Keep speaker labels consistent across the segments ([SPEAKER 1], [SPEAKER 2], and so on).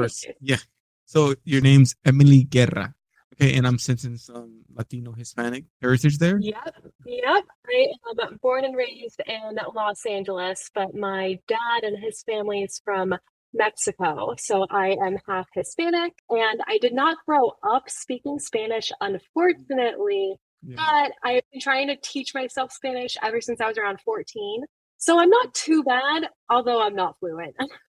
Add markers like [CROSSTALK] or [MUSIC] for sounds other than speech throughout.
[SPEAKER 1] course. Yeah. So your name's Emily Guerra. Okay, and I'm sensing some um, Latino Hispanic heritage there.
[SPEAKER 2] Yep, yep. I am born and raised in Los Angeles, but my dad and his family is from Mexico. So I am half Hispanic and I did not grow up speaking Spanish, unfortunately, yeah. but I've been trying to teach myself Spanish ever since I was around 14. So I'm not too bad, although I'm not fluent. [LAUGHS]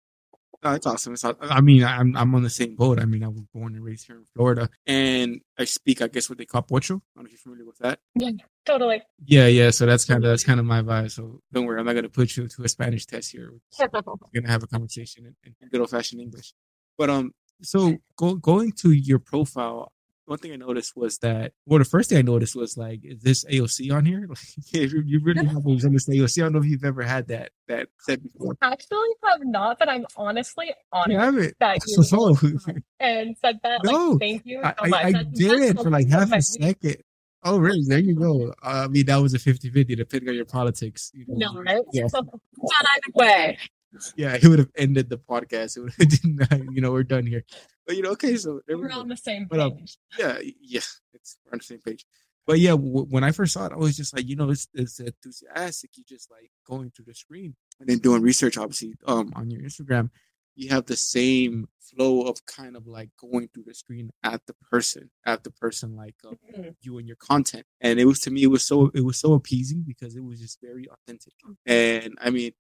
[SPEAKER 1] Oh, that's awesome. It's, I mean, I'm I'm on the same boat. I mean, I was born and raised here in Florida, and I speak, I guess, what they call pocho. I don't know if you're familiar with that.
[SPEAKER 2] Yeah, totally.
[SPEAKER 1] Yeah, yeah. So that's kind of that's kind of my vibe. So don't worry, I'm not gonna put you to a Spanish test here. We're gonna have a conversation in, in good old fashioned English. But um, so go, going to your profile, one thing I noticed was that well, the first thing I noticed was like, is this AOC on here? [LAUGHS] Like, yeah, you, you really have on this AOC. I don't know if you've ever had that that said before.
[SPEAKER 2] Actually, have not, but I'm honestly honored
[SPEAKER 1] yeah, I
[SPEAKER 2] that [LAUGHS] you so, and said that. No, like, thank you so
[SPEAKER 1] I, I, I did for like half a second. Oh, really? There you go. Uh, I mean, that was a 50 50 depending on your politics. You
[SPEAKER 2] know? No, right? Yes. [LAUGHS] Not either way.
[SPEAKER 1] Yeah, he would have ended the podcast. It would have didn't, [LAUGHS] you know, we're done here. But you know, okay, so
[SPEAKER 2] we're we on the same page. But, um,
[SPEAKER 1] yeah, yeah, it's we're on the same page. But yeah, w- when I first saw it, I was just like, you know, it's, it's enthusiastic. You just like going through the screen and then doing research, obviously, um, on your Instagram. You have the same flow of kind of like going through the screen at the person, at the person, like uh, mm-hmm. you and your content. And it was to me, it was so it was so appeasing because it was just very authentic. And I mean,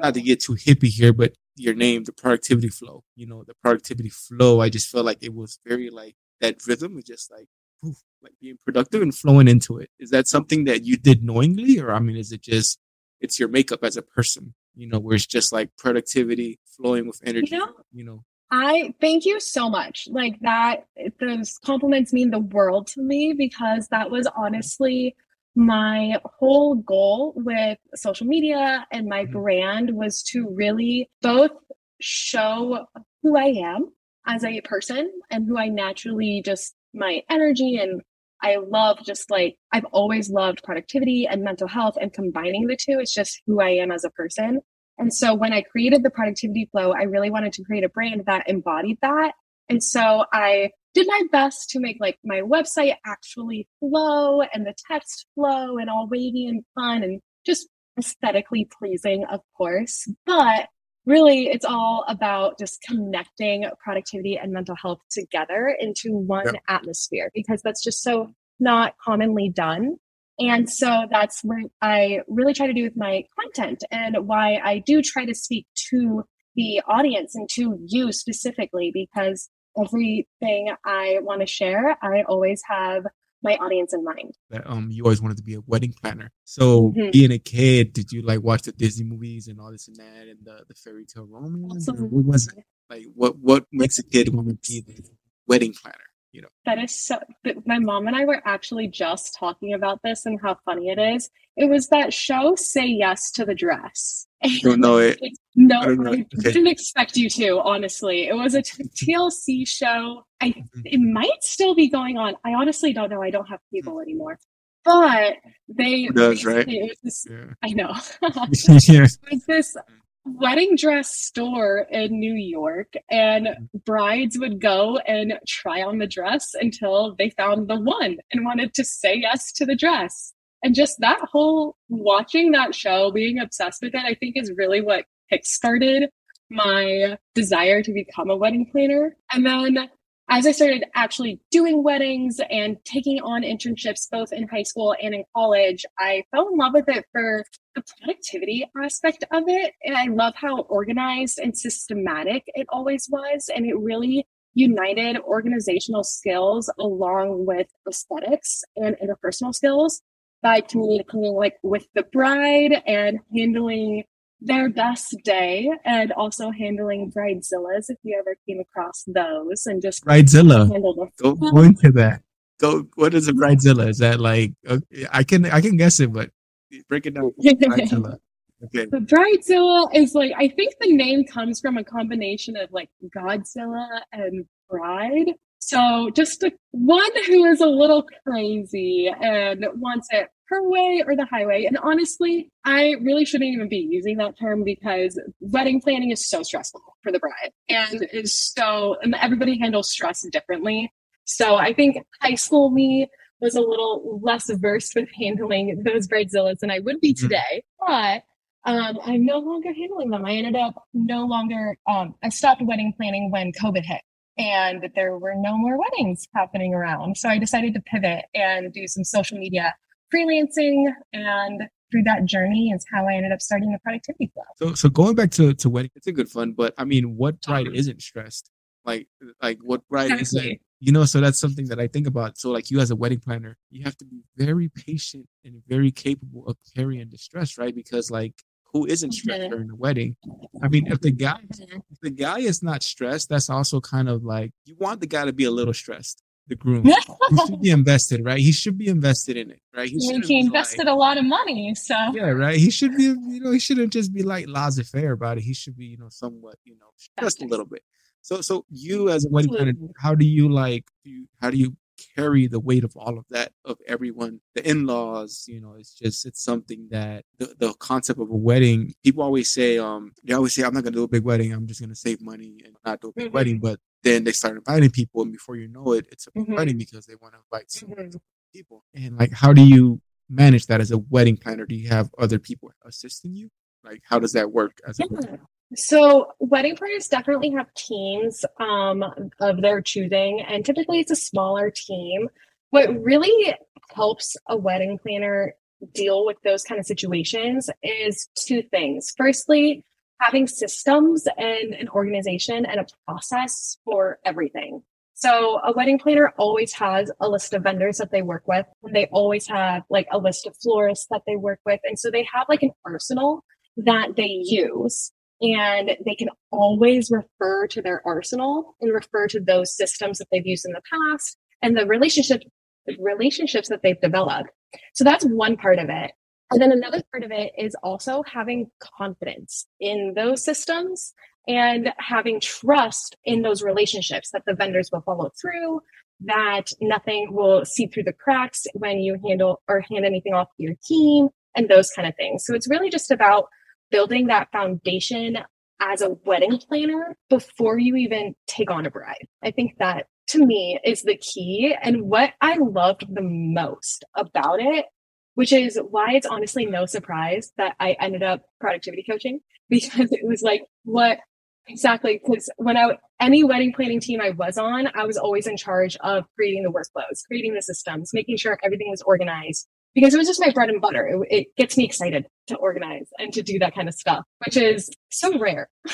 [SPEAKER 1] not to get too hippie here, but your name, the productivity flow. You know, the productivity flow. I just felt like it was very like that rhythm was just like poof, like being productive and flowing into it. Is that something that you did knowingly, or I mean, is it just it's your makeup as a person? You know, where it's just like productivity flowing with energy. You know, you know
[SPEAKER 2] I thank you so much. Like that, those compliments mean the world to me because that was honestly my whole goal with social media and my mm-hmm. brand was to really both show who I am as a person and who I naturally just my energy and I love just like I've always loved productivity and mental health and combining the two. It's just who I am as a person. And so when I created the productivity flow, I really wanted to create a brand that embodied that. And so I did my best to make like my website actually flow and the text flow and all wavy and fun and just aesthetically pleasing, of course. But really, it's all about just connecting productivity and mental health together into one yep. atmosphere because that's just so not commonly done. And so that's what I really try to do with my content and why I do try to speak to the audience and to you specifically because everything I want to share, I always have my audience in mind.
[SPEAKER 1] That um you always wanted to be a wedding planner. So mm-hmm. being a kid, did you like watch the Disney movies and all this and that and the, the fairy tale romance? What was it? Like what what makes a kid want to be a wedding planner? You know.
[SPEAKER 2] That is so my mom and I were actually just talking about this and how funny it is. It was that show Say Yes to the Dress.
[SPEAKER 1] Don't know it. [LAUGHS]
[SPEAKER 2] no, I, I okay. didn't expect you to, honestly. It was a TLC show. I mm-hmm. it might still be going on. I honestly don't know. I don't have cable anymore. But they
[SPEAKER 1] does, right?
[SPEAKER 2] This, yeah. I know. [LAUGHS] [LAUGHS] yeah. It was this wedding dress store in New York, and mm-hmm. brides would go and try on the dress until they found the one and wanted to say yes to the dress and just that whole watching that show, being obsessed with it, I think is really what kickstarted my desire to become a wedding planner. And then as I started actually doing weddings and taking on internships both in high school and in college, I fell in love with it for the productivity aspect of it. And I love how organized and systematic it always was. And it really united organizational skills along with aesthetics and interpersonal skills by communicating like with the bride and handling their best day and also handling bridezillas if you ever came across those and just
[SPEAKER 1] bridezilla. go, go into that. Go what is a bridezilla? Is that like okay, i can i can guess it but break it down. [LAUGHS] Bridezilla.
[SPEAKER 2] Okay. The bridezilla is like i think the name comes from a combination of like godzilla and bride. So just a, one who is a little crazy and wants it her way or the highway. And honestly, I really shouldn't even be using that term because wedding planning is so stressful. for the bride. And it's so, and everybody handles stress differently. So I think high school me was a little less versed with handling those bridezillas than I would be mm-hmm. today. But um, I'm no longer handling them. I ended up no longer, um, I stopped wedding planning when COVID hit and there were no more weddings happening around. So I decided to pivot and do some social media freelancing and through that journey is how I ended up starting the productivity flow.
[SPEAKER 1] So, so going back to, to wedding, it's a good fun, but I mean, what bride isn't stressed? Like, like what bride exactly. isn't, you know, so that's something that I think about. So like you as a wedding planner, you have to be very patient and very capable of carrying the stress, right? Because like who isn't stressed mm-hmm. during the wedding. I mean, if the guy mm-hmm. if the guy is not stressed, that's also kind of like you want the guy to be a little stressed. The groom, he should be [LAUGHS] invested, right? He should be invested in it, right?
[SPEAKER 2] He, he invested like, a lot of money, so
[SPEAKER 1] yeah, right. He should be, you know, he shouldn't just be like laissez-faire about it. He should be, you know, somewhat, you know, stressed a little bit. So, so you as a wedding planner, how do you like? Do you, how do you carry the weight of all of that of everyone the in-laws you know it's just it's something that the, the concept of a wedding people always say um they always say i'm not gonna do a big wedding i'm just gonna save money and not do a big mm-hmm. wedding but then they start inviting people and before you know it it's a mm-hmm. wedding because they want to invite so mm-hmm. people and like how do you manage that as a wedding planner do you have other people assisting you like how does that work as a yeah.
[SPEAKER 2] So wedding planners definitely have teams um, of their choosing, and typically it's a smaller team. What really helps a wedding planner deal with those kind of situations is two things. Firstly, having systems and an organization and a process for everything. So a wedding planner always has a list of vendors that they work with. They always have like a list of florists that they work with. And so they have like an arsenal that they use and they can always refer to their arsenal and refer to those systems that they've used in the past and the relationship relationships that they've developed. So that's one part of it. And then another part of it is also having confidence in those systems and having trust in those relationships that the vendors will follow through, that nothing will seep through the cracks when you handle or hand anything off to your team and those kind of things. So it's really just about building that foundation as a wedding planner before you even take on a bride. I think that to me is the key. And what I loved the most about it, which is why it's honestly no surprise that I ended up productivity coaching [LAUGHS] because it was like what exactly because when I any wedding planning team I was on, I was always in charge of creating the workflows, creating the systems, making sure everything was organized, because it was just my bread and butter. It, it, gets me excited to organize and to do that kind of stuff, which is so rare. [LAUGHS]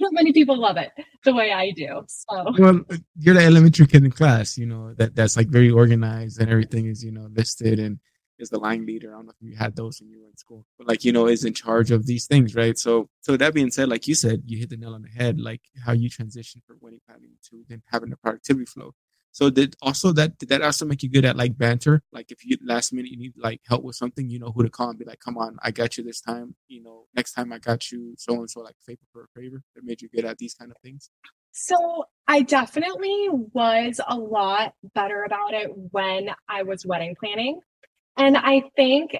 [SPEAKER 2] Not many people love it the way I do. So.
[SPEAKER 1] Well, you're the elementary kid in class, you know, that that's like very organized and everything is, you know, listed and is the line leader. I don't know if you had those when you were in school, but like, you know, is in charge of these things, right? So, so that being said, like you said, you hit the nail on the head, like how you transition from wedding planning to then having the productivity flow. So did also that did that also make you good at like banter? Like if you last minute you need like help with something, you know who to call and be like, "Come on, I got you this time." You know, next time I got you so and so like favor for a favor. That made you good at these kind of things.
[SPEAKER 2] So I definitely was a lot better about it when I was wedding planning, and I think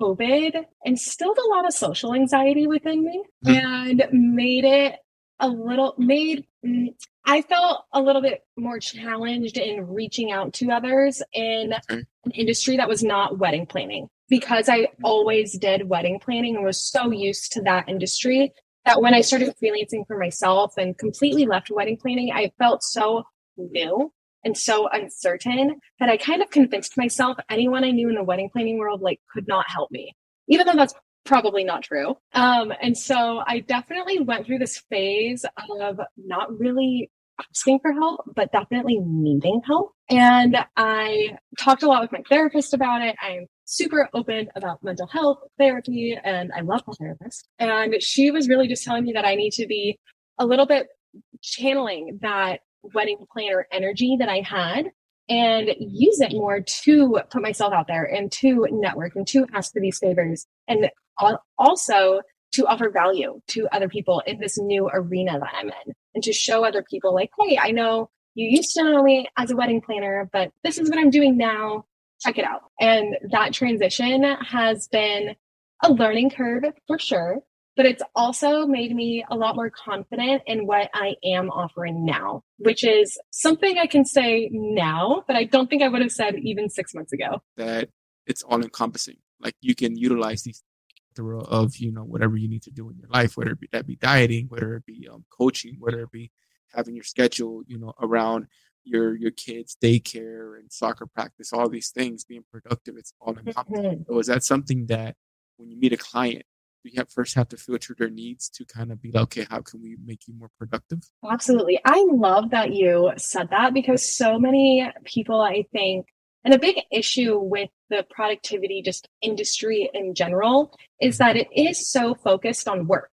[SPEAKER 2] COVID instilled a lot of social anxiety within me mm-hmm. and made it a little made mm, I felt a little bit more challenged in reaching out to others in an industry that was not wedding planning because I always did wedding planning and was so used to that industry that when I started freelancing for myself and completely left wedding planning, I felt so new and so uncertain that I kind of convinced myself anyone I knew in the wedding planning world like could not help me. Even though that's probably not true. Um, and so I definitely went through this phase of not really asking for help, but definitely needing help. And I talked a lot with my therapist about it. I'm super open about mental health therapy and I love my therapist. And she was really just telling me that I need to be a little bit channeling that wedding planner energy that I had and use it more to put myself out there and to network and to ask for these favors and also to offer value to other people in this new arena that I'm in and to show other people like, Hey, I know you used to know me as a wedding planner, but this is what I'm doing now. Check it out. And that transition has been a learning curve for sure. But it's also made me a lot more confident in what I am offering now, which is something I can say now, but I don't think I would have said even six months ago.
[SPEAKER 1] That it's all encompassing. Like you can utilize these through of you know whatever you need to do in your life, whether it be that be dieting, whether it be um, coaching, whether it be having your schedule, you know, around your your kids' daycare and soccer practice, all these things, being productive, it's all encompassing. Mm-hmm. So is that something that when you meet a client, you have first have to filter their needs to kind of be like, okay, how can we make you more productive?
[SPEAKER 2] Absolutely. I love that you said that because so many people, I think, and a big issue with the productivity just industry in general is that it is so focused on work.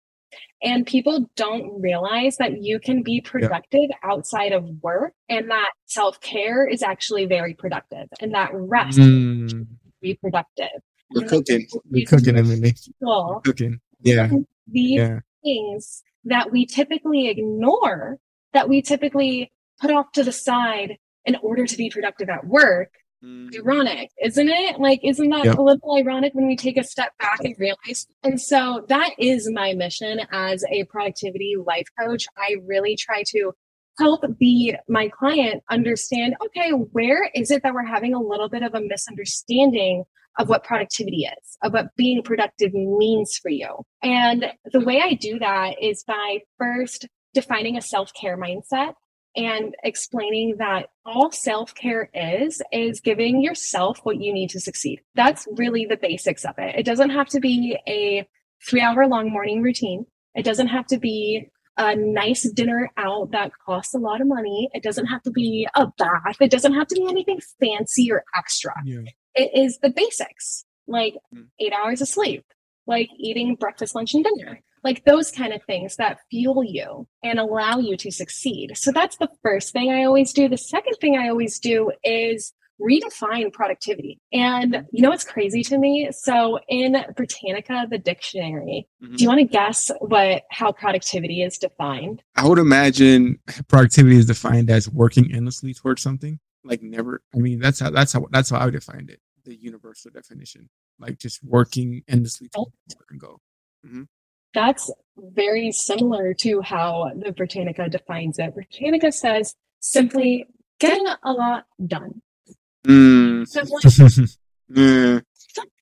[SPEAKER 2] And people don't realize that you can be productive yeah. outside of work and that self care is actually very productive and that rest mm. be productive.
[SPEAKER 1] We're cooking. We're cooking, Emily. We're cooking. Yeah.
[SPEAKER 2] These yeah. things that we typically ignore, that we typically put off to the side in order to be productive at work. Mm. Ironic, isn't it? Like, isn't that yep. a little ironic when we take a step back and realize? And so that is my mission as a productivity life coach. I really try to help the my client understand okay where is it that we're having a little bit of a misunderstanding of what productivity is, of what being productive means for you. And the way I do that is by first defining a self care mindset and explaining that all self care is, is giving yourself what you need to succeed. That's really the basics of it. It doesn't have to be a three hour long morning routine. It doesn't have to be a nice dinner out that costs a lot of money. It doesn't have to be a bath. It doesn't have to be anything fancy or extra. Yeah it is the basics like mm. eight hours of sleep, like eating breakfast, lunch, and dinner, like those kind of things that fuel you and allow you to succeed. So that's the first thing I always do. The second thing I always do is redefine productivity. And you know what's crazy to me? So in Britannica, the dictionary, mm-hmm. do you want to guess what how productivity is defined?
[SPEAKER 1] I would imagine productivity is defined as working endlessly towards something. Like never I mean that's how that's how that's how I would define it the universal definition, like just working endlessly to and go. Mm-hmm.
[SPEAKER 2] That's very similar to how the Britannica defines it. Britannica says simply getting a lot done. Mm. So like, yeah [LAUGHS]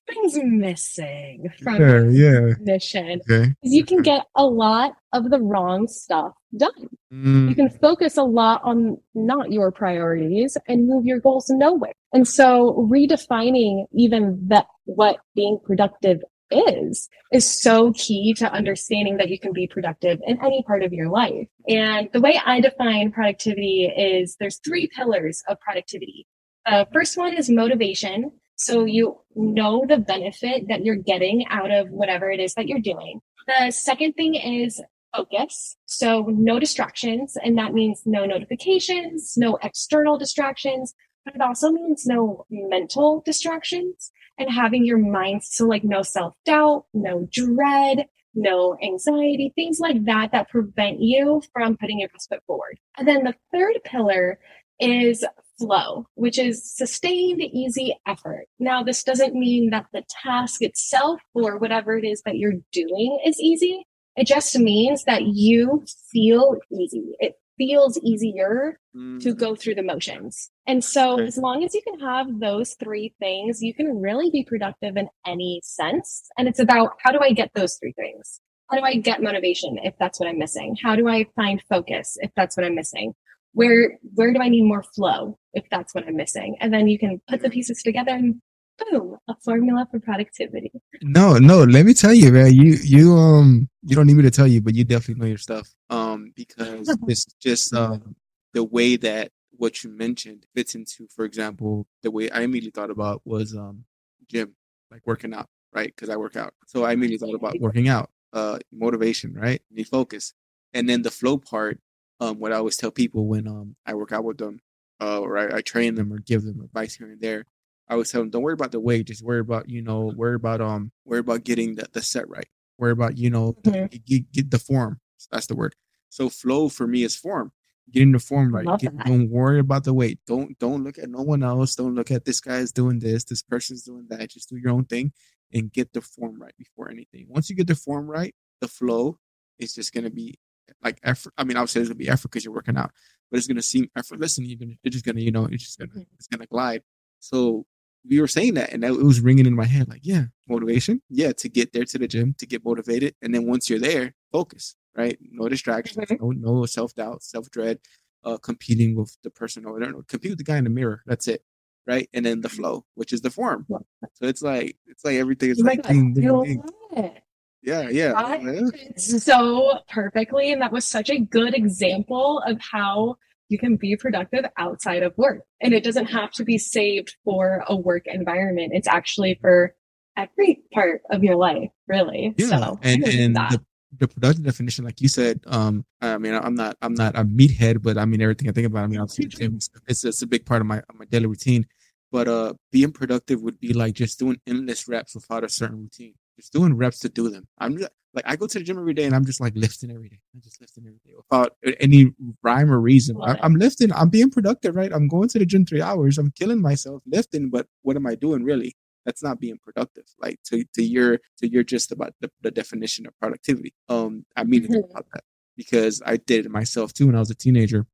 [SPEAKER 2] something's missing from
[SPEAKER 1] yeah, yeah.
[SPEAKER 2] mission. Okay. You can get a lot of the wrong stuff done. Mm. You can focus a lot on not your priorities and move your goals nowhere. And so redefining even that what being productive is is so key to understanding that you can be productive in any part of your life. And the way I define productivity is there's three pillars of productivity. Uh, first one is motivation. So you know the benefit that you're getting out of whatever it is that you're doing. The second thing is focus. So no distractions. And that means no notifications, no external distractions, but it also means no mental distractions and having your mind. So like no self doubt, no dread, no anxiety, things like that that prevent you from putting your best foot forward. And then the third pillar is flow, which is sustained, easy effort. Now, this doesn't mean that the task itself or whatever it is that you're doing is easy. It just means that you feel easy. It feels easier mm. to go through the motions. And so, okay. as long as you can have those three things, you can really be productive in any sense. And it's about how do I get those three things? How do I get motivation if that's what I'm missing? How do I find focus if that's what I'm missing? where where do I need more flow if that's what I'm missing? And then you can put the pieces together and boom, a formula for productivity.
[SPEAKER 1] No, no, let me tell you, man. You you um you don't need me to tell you, but you definitely know your stuff. Um, because it's [LAUGHS] just um the way that what you mentioned fits into, for example, the way I immediately thought about was um gym, like working out, right? Because I work out. So I immediately thought about working out, uh motivation, right? Need focus. And then the flow part um, what I always tell people when um, I work out with them, uh, or I, I, train them or give them advice here and there. I always tell them, don't worry about the weight, just worry about you know, worry about um, worry about getting the, the set right. Worry about you know, mm-hmm. get, get, the form. That's the word. So flow for me is form. Getting the form right. Get, don't worry about the weight. Don't don't look at no one else. Don't look at this guy's doing this. This person's doing that. Just do your own thing and get the form right before anything. Once you get the form right, the flow is just gonna be like effort. I mean, obviously it's gonna be effort because you're working out, but it's gonna seem effortless, and you're gonna it's just gonna you know it's just gonna
[SPEAKER 2] Mhm.
[SPEAKER 1] it's gonna glide. So we were saying that, and that, it was ringing in my head like, yeah, motivation, yeah, to get there to the gym to get motivated, and then once you're there, focus, right? No distractions,
[SPEAKER 2] Mhm.
[SPEAKER 1] no no self doubt, self dread, uh, competing with the person or no, compete with the guy in the mirror. That's it, right? And then the flow, which is the form. So it's like it's like everything is
[SPEAKER 2] my
[SPEAKER 1] like ding, ding, ding.
[SPEAKER 2] Love it.
[SPEAKER 1] yeah, yeah.
[SPEAKER 2] That so perfectly. And that was such a good example of how you can be productive outside of work. And it doesn't have to be saved for a work environment. It's actually for every part of your life, really.
[SPEAKER 1] Yeah,
[SPEAKER 2] so
[SPEAKER 1] and [LAUGHS] and
[SPEAKER 2] that.
[SPEAKER 1] the the productive definition, like you said, um, I mean, I'm not I'm not a meathead, but I mean everything I think about. I mean, obviously, the it's it's a big part of my of my daily routine. But uh, being productive would be like just doing endless reps without a certain routine. Just doing reps to do them. I'm just, like I go to the gym every day and I'm just like lifting every day. I'm just lifting every day without any rhyme or reason. I, I'm lifting. I'm being productive, right? I'm going to the gym three hours. I'm killing myself lifting, but what am I doing really? That's not being productive. Like to to your to your just about the, the definition of productivity. Um, I mean
[SPEAKER 2] Mhm.
[SPEAKER 1] about that because I did it myself too when I was a teenager.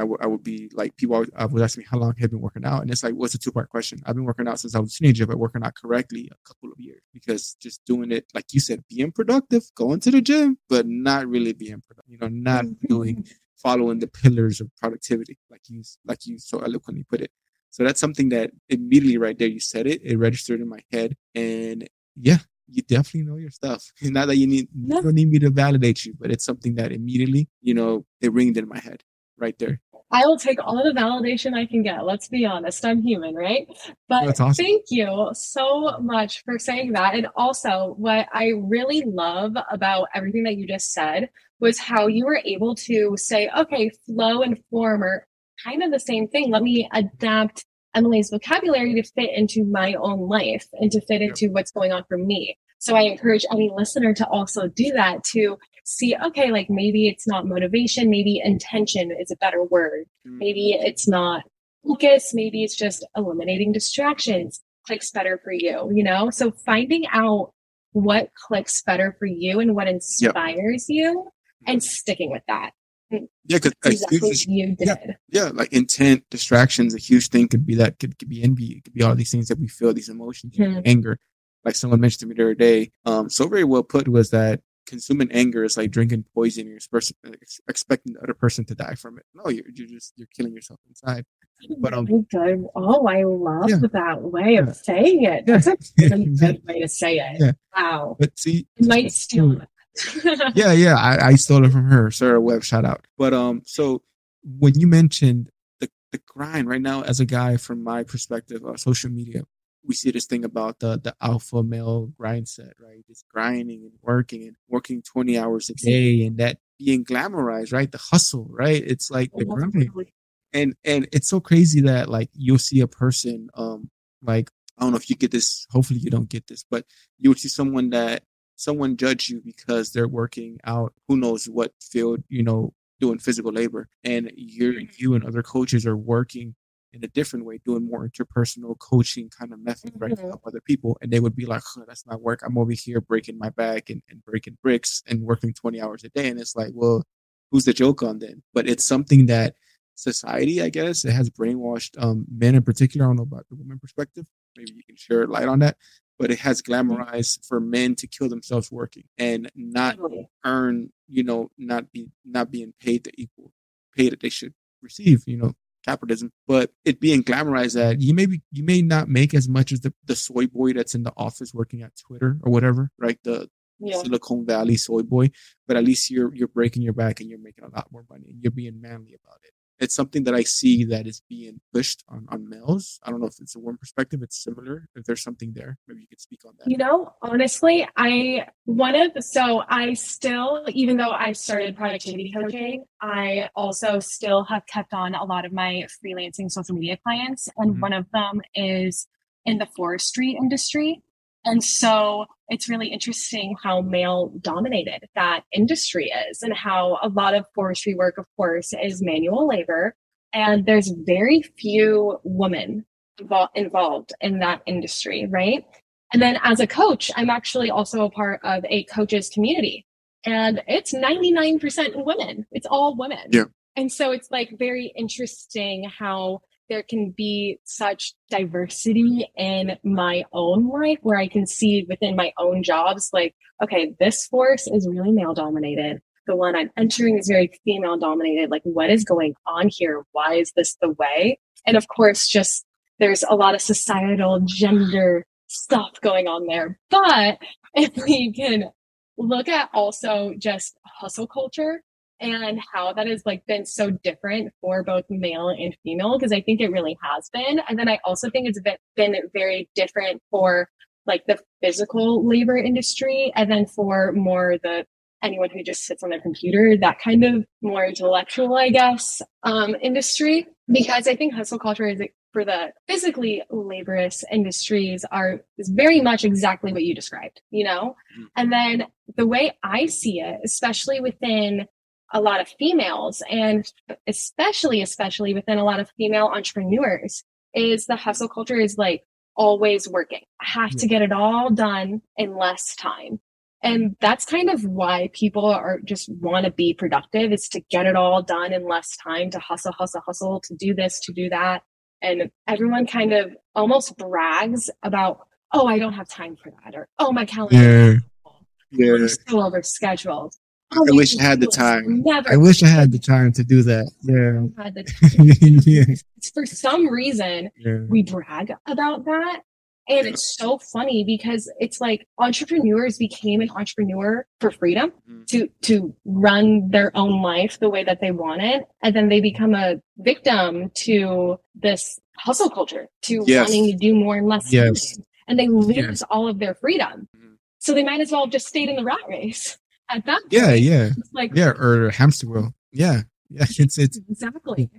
[SPEAKER 1] I would be like people always, uh, would ask me how long have you been working out, and it's like what's a two part question. I've been working out since I was a teenager, but working out correctly a couple of years because just doing it like you said, being productive, going to the gym, but not really being productive. You know, not doing following the pillars of productivity, like you like you so eloquently put it. So that's something that immediately right there you said it, it registered in my head, and yeah, you definitely know your stuff. [LAUGHS] Not that you need you don't need me to validate you, but it's something that immediately you know it ringed in my head right there.
[SPEAKER 2] I will take all the validation I can get. Let's be honest. I'm human, right? But
[SPEAKER 1] awesome.
[SPEAKER 2] thank you so much for saying that. And also, what I really love about everything that you just said was how you were able to say, okay, flow and form are kind of the same thing. Let me adapt Emily's vocabulary to fit into my own life and to fit into what's going on for me. So I encourage any listener to also do that to see, okay, like maybe it's not motivation, maybe intention is a better word. Maybe it's not focus, maybe it's just eliminating distractions clicks better for you, you know? So finding out what clicks better for you and what inspires you and sticking with that.
[SPEAKER 1] Yeah, because
[SPEAKER 2] Exactly you did.
[SPEAKER 1] yeah. yeah, like intent, distractions, a huge thing could be that could, could be envy, it could be all these things that we feel, these emotions,
[SPEAKER 2] Mhm.
[SPEAKER 1] anger. Like someone mentioned to me the other day, um, so very well put was that consuming anger is like drinking poison. You're expecting the other person to die from it. No, you're, you're just you're killing yourself inside. [LAUGHS] But, um.
[SPEAKER 2] Oh, I love
[SPEAKER 1] Yeah.
[SPEAKER 2] that way
[SPEAKER 1] Yeah.
[SPEAKER 2] of saying it.
[SPEAKER 1] Yeah.
[SPEAKER 2] That's a [LAUGHS] really good way to say it.
[SPEAKER 1] Yeah.
[SPEAKER 2] Wow.
[SPEAKER 1] But see,
[SPEAKER 2] I might [LAUGHS] steal it.
[SPEAKER 1] yeah, yeah, I, I stole it from her. Sarah Webb, shout out. But um, so when you mentioned the the grind right now, as a guy from my perspective, uh, social media, we see this thing about the the alpha male grind set, right? Just grinding and working and working twenty hours a day, and that being glamorized, right? The hustle, right? It's like the grind and and it's so crazy that like you'll see a person um like i don't know if you get this hopefully you don't get this but you would see someone that someone judge you because they're working out who knows what field you know doing physical labor and you're
[SPEAKER 2] Mhm.
[SPEAKER 1] you and other coaches are working in a different way doing more interpersonal coaching kind of method right to
[SPEAKER 2] Mhm.
[SPEAKER 1] help other people and they would be like "Huh, that's not work i'm over here breaking my back and, and breaking bricks and working 20 hours a day and it's like well who's the joke on then but it's something that society, I guess. It has brainwashed um, men in particular. I don't know about the women perspective. Maybe you can share light on that. But it has glamorized for men to kill themselves working and not
[SPEAKER 2] Totally.
[SPEAKER 1] earn, you know, not be not being paid the equal pay that they should receive, you know, capitalism. But it being glamorized that you may be you may not make as much as the, the soy boy that's in the office working at Twitter or whatever, right? The
[SPEAKER 2] Yeah.
[SPEAKER 1] Silicon Valley soy boy, but at least you're you're breaking your back and you're making a lot more money and you're being manly about it. It's something that I see that is being pushed on, on males. I don't know if it's a woman perspective, it's similar. If there's something there, maybe you could speak on that.
[SPEAKER 2] You know, honestly, I one of the, so I still, even though I started productivity coaching, I also still have kept on a lot of my freelancing social media clients, and
[SPEAKER 1] Mhm.
[SPEAKER 2] one of them is in the forestry industry. And so it's really interesting how male dominated that industry is, and how a lot of forestry work, of course, is manual labor. And there's very few women invol- involved in that industry, right? And then as a coach, I'm actually also a part of a coaches community. and it's 99% women. It's all women.
[SPEAKER 1] Yeah.
[SPEAKER 2] And so it's like very interesting how there can be such diversity in my own life where I can see within my own jobs, like, okay, this force is really male dominated. The one I'm entering is very female dominated. Like, what is going on here? Why is this the way? And of course, just there's a lot of societal gender stuff going on there. But [LAUGHS] if we can look at also just hustle culture and how that has like been so different for both male and female because I think it really has been. And then I also think it's been, very different for like the physical labor industry and then for more the anyone who just sits on their computer, that kind of more intellectual, I guess, um, industry. Because I think hustle culture is for the physically laborious industries are is very much exactly what you described, you know? Mm-hmm. And then the way I see it, especially within a lot of females and especially, especially within a lot of female entrepreneurs is the hustle culture is like always working. I have to hmm. get it all done in less time. And that's kind of why people are just want to be productive is to get it all done in less time, to hustle, hustle, hustle, to do this, to do that. And everyone kind of almost brags about, oh, I don't have time for that, or oh, my calendar.
[SPEAKER 1] Yeah.
[SPEAKER 2] yeah. so over scheduled.
[SPEAKER 1] Oh, I wish I had the time.
[SPEAKER 2] Never
[SPEAKER 1] I wish I had the time to do that. Yeah.
[SPEAKER 2] Had the time. [LAUGHS] yeah. For some reason, yeah. we brag about that. And it's so funny because it's like entrepreneurs became an entrepreneur for freedom mm-hmm. to to run their own life the way that they wanted, and then they become a victim to this hustle culture, to yes. wanting to do more and less, yes. Time, and they lose yes. all of their freedom. Mm-hmm. So they might as well have just stayed in the rat race at that.
[SPEAKER 1] Point. Yeah, yeah, like yeah, or hamster wheel. Yeah, yeah, [LAUGHS] it's it's
[SPEAKER 2] exactly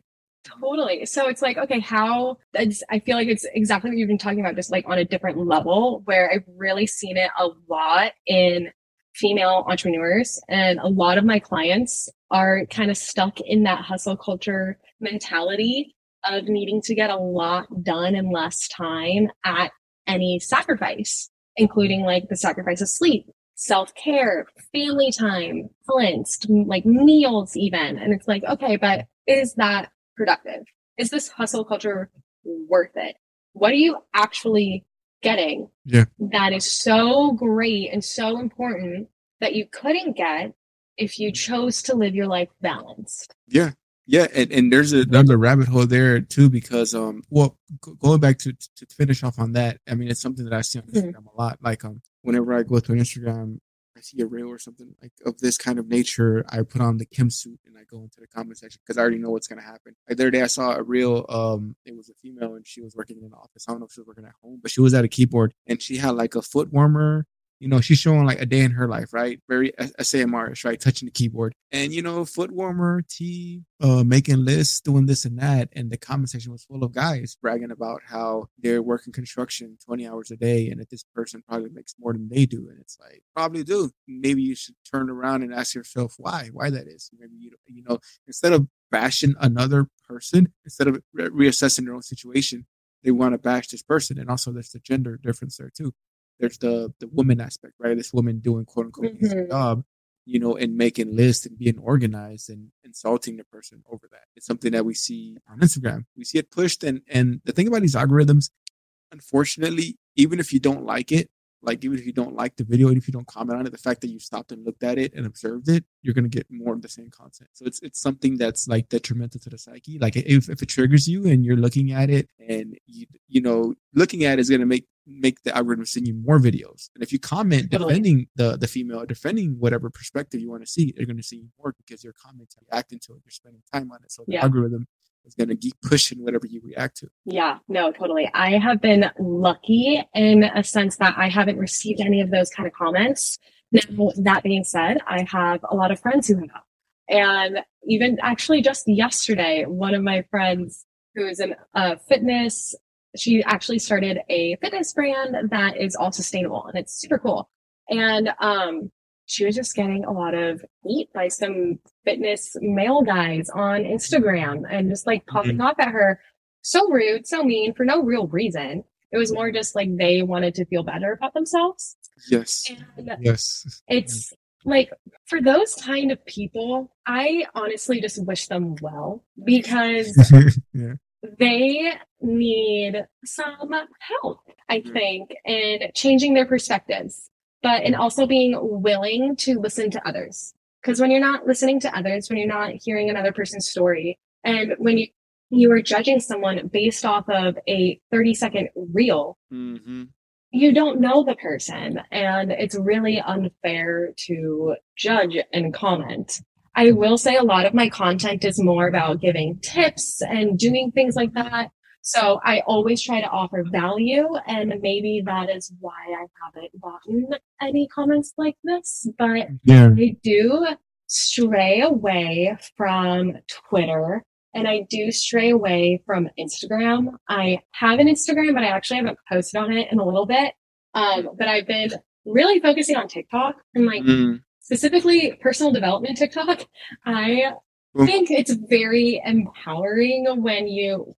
[SPEAKER 2] Totally. So it's like, okay, how I feel like it's exactly what you've been talking about, just like on a different level where I've really seen it a lot in female entrepreneurs. And a lot of my clients are kind of stuck in that hustle culture mentality of needing to get a lot done in less time at any sacrifice, including like the sacrifice of sleep, self care, family time, balanced, like meals, even. And it's like, okay, but is that productive? Is this hustle culture worth it? What are you actually getting
[SPEAKER 1] yeah.
[SPEAKER 2] that is so great and so important that you couldn't get if you mm. chose to live your life balanced?
[SPEAKER 1] Yeah. Yeah, and, and there's a another rabbit hole there too because um well going back to to finish off on that I mean it's something that I see on mm-hmm. Instagram mm-hmm. a lot like um whenever I go to an Instagram I see a reel or something like of this kind of nature, I put on the Kim suit and I go into the comment section because I already know what's gonna happen. Like the other day, I saw a reel. Um, it was a female and she was working in an office. I don't know if she was working at home, but she was at a keyboard and she had like a foot warmer you know, she's showing like a day in her life, right? Very ASMRish, right? Touching the keyboard and, you know, foot warmer, tea, uh, making lists, doing this and that. And the comment section was full of guys bragging about how they're working construction 20 hours a day and that this person probably makes more than they do. And it's like, probably do. Maybe you should turn around and ask yourself why, why that is. Maybe, you, you know, instead of bashing another person, instead of re- reassessing their own situation, they want to bash this person. And also there's the gender difference there too there's the the woman aspect, right? This woman doing quote unquote mm-hmm. job, you know, and making lists and being organized and insulting the person over that. It's something that we see on Instagram. We see it pushed, and and the thing about these algorithms, unfortunately, even if you don't like it, like even if you don't like the video and if you don't comment on it the fact that you stopped and looked at it and observed it you're going to get more of the same content so it's it's something that's like detrimental to the psyche like if, if it triggers you and you're looking at it and you you know looking at it is going to make make the algorithm send you more videos and if you comment defending the the female defending whatever perspective you want to see they're going to see you more because your comments are reacting to it you're spending time on it so the yeah. algorithm is going to keep pushing whatever you react to.
[SPEAKER 2] Yeah, no, totally. I have been lucky in a sense that I haven't received any of those kind of comments. Now, that being said, I have a lot of friends who have. And even actually just yesterday, one of my friends who is in uh, fitness, she actually started a fitness brand that is all sustainable and it's super cool. And um, she was just getting a lot of heat by some fitness male guys on Instagram and just like popping mm-hmm. off at her. So rude, so mean for no real reason. It was more just like they wanted to feel better about themselves.
[SPEAKER 1] Yes.
[SPEAKER 2] And
[SPEAKER 1] yes.
[SPEAKER 2] It's like for those kind of people, I honestly just wish them well because [LAUGHS] yeah. they need some help, I mm-hmm. think, in changing their perspectives, but in also being willing to listen to others. Because when you're not listening to others, when you're not hearing another person's story, and when you you are judging someone based off of a 30 second reel, mm-hmm you don't know the person and it's really unfair to judge and comment. I will say a lot of my content is more about giving tips and doing things like that. So I always try to offer value and maybe that is why I haven't gotten any comments like this, but yeah. I do stray away from Twitter and I do stray away from Instagram. I have an Instagram, but I actually haven't posted on it in a little bit. Um, but I've been really focusing on TikTok and like mm. specifically personal development TikTok. I think it's very empowering when you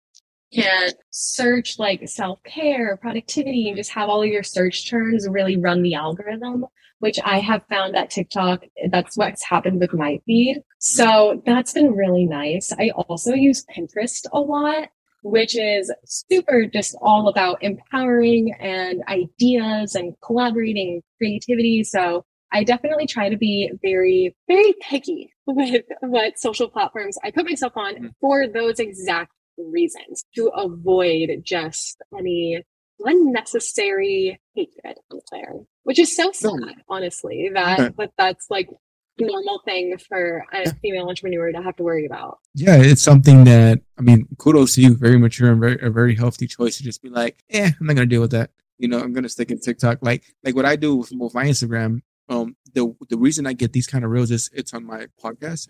[SPEAKER 2] can search like self care, productivity, and just have all of your search terms really run the algorithm, which I have found that TikTok, that's what's happened with my feed. So that's been really nice. I also use Pinterest a lot which is super just all about empowering and ideas and collaborating creativity. So I definitely try to be very, very picky [LAUGHS] with what social platforms I put myself on mm-hmm. for those exact reasons to avoid just any unnecessary hatred out there, which is so sad, honestly, that, that that's like normal thing for a female entrepreneur to have to worry about.
[SPEAKER 1] Yeah, it's something that I mean, kudos to you, very mature and very a very healthy choice to just be like, yeah, I'm not gonna deal with that. You know, I'm gonna stick in TikTok. Like like what I do with, with my Instagram. Um, the the reason I get these kind of reels is it's on my podcast,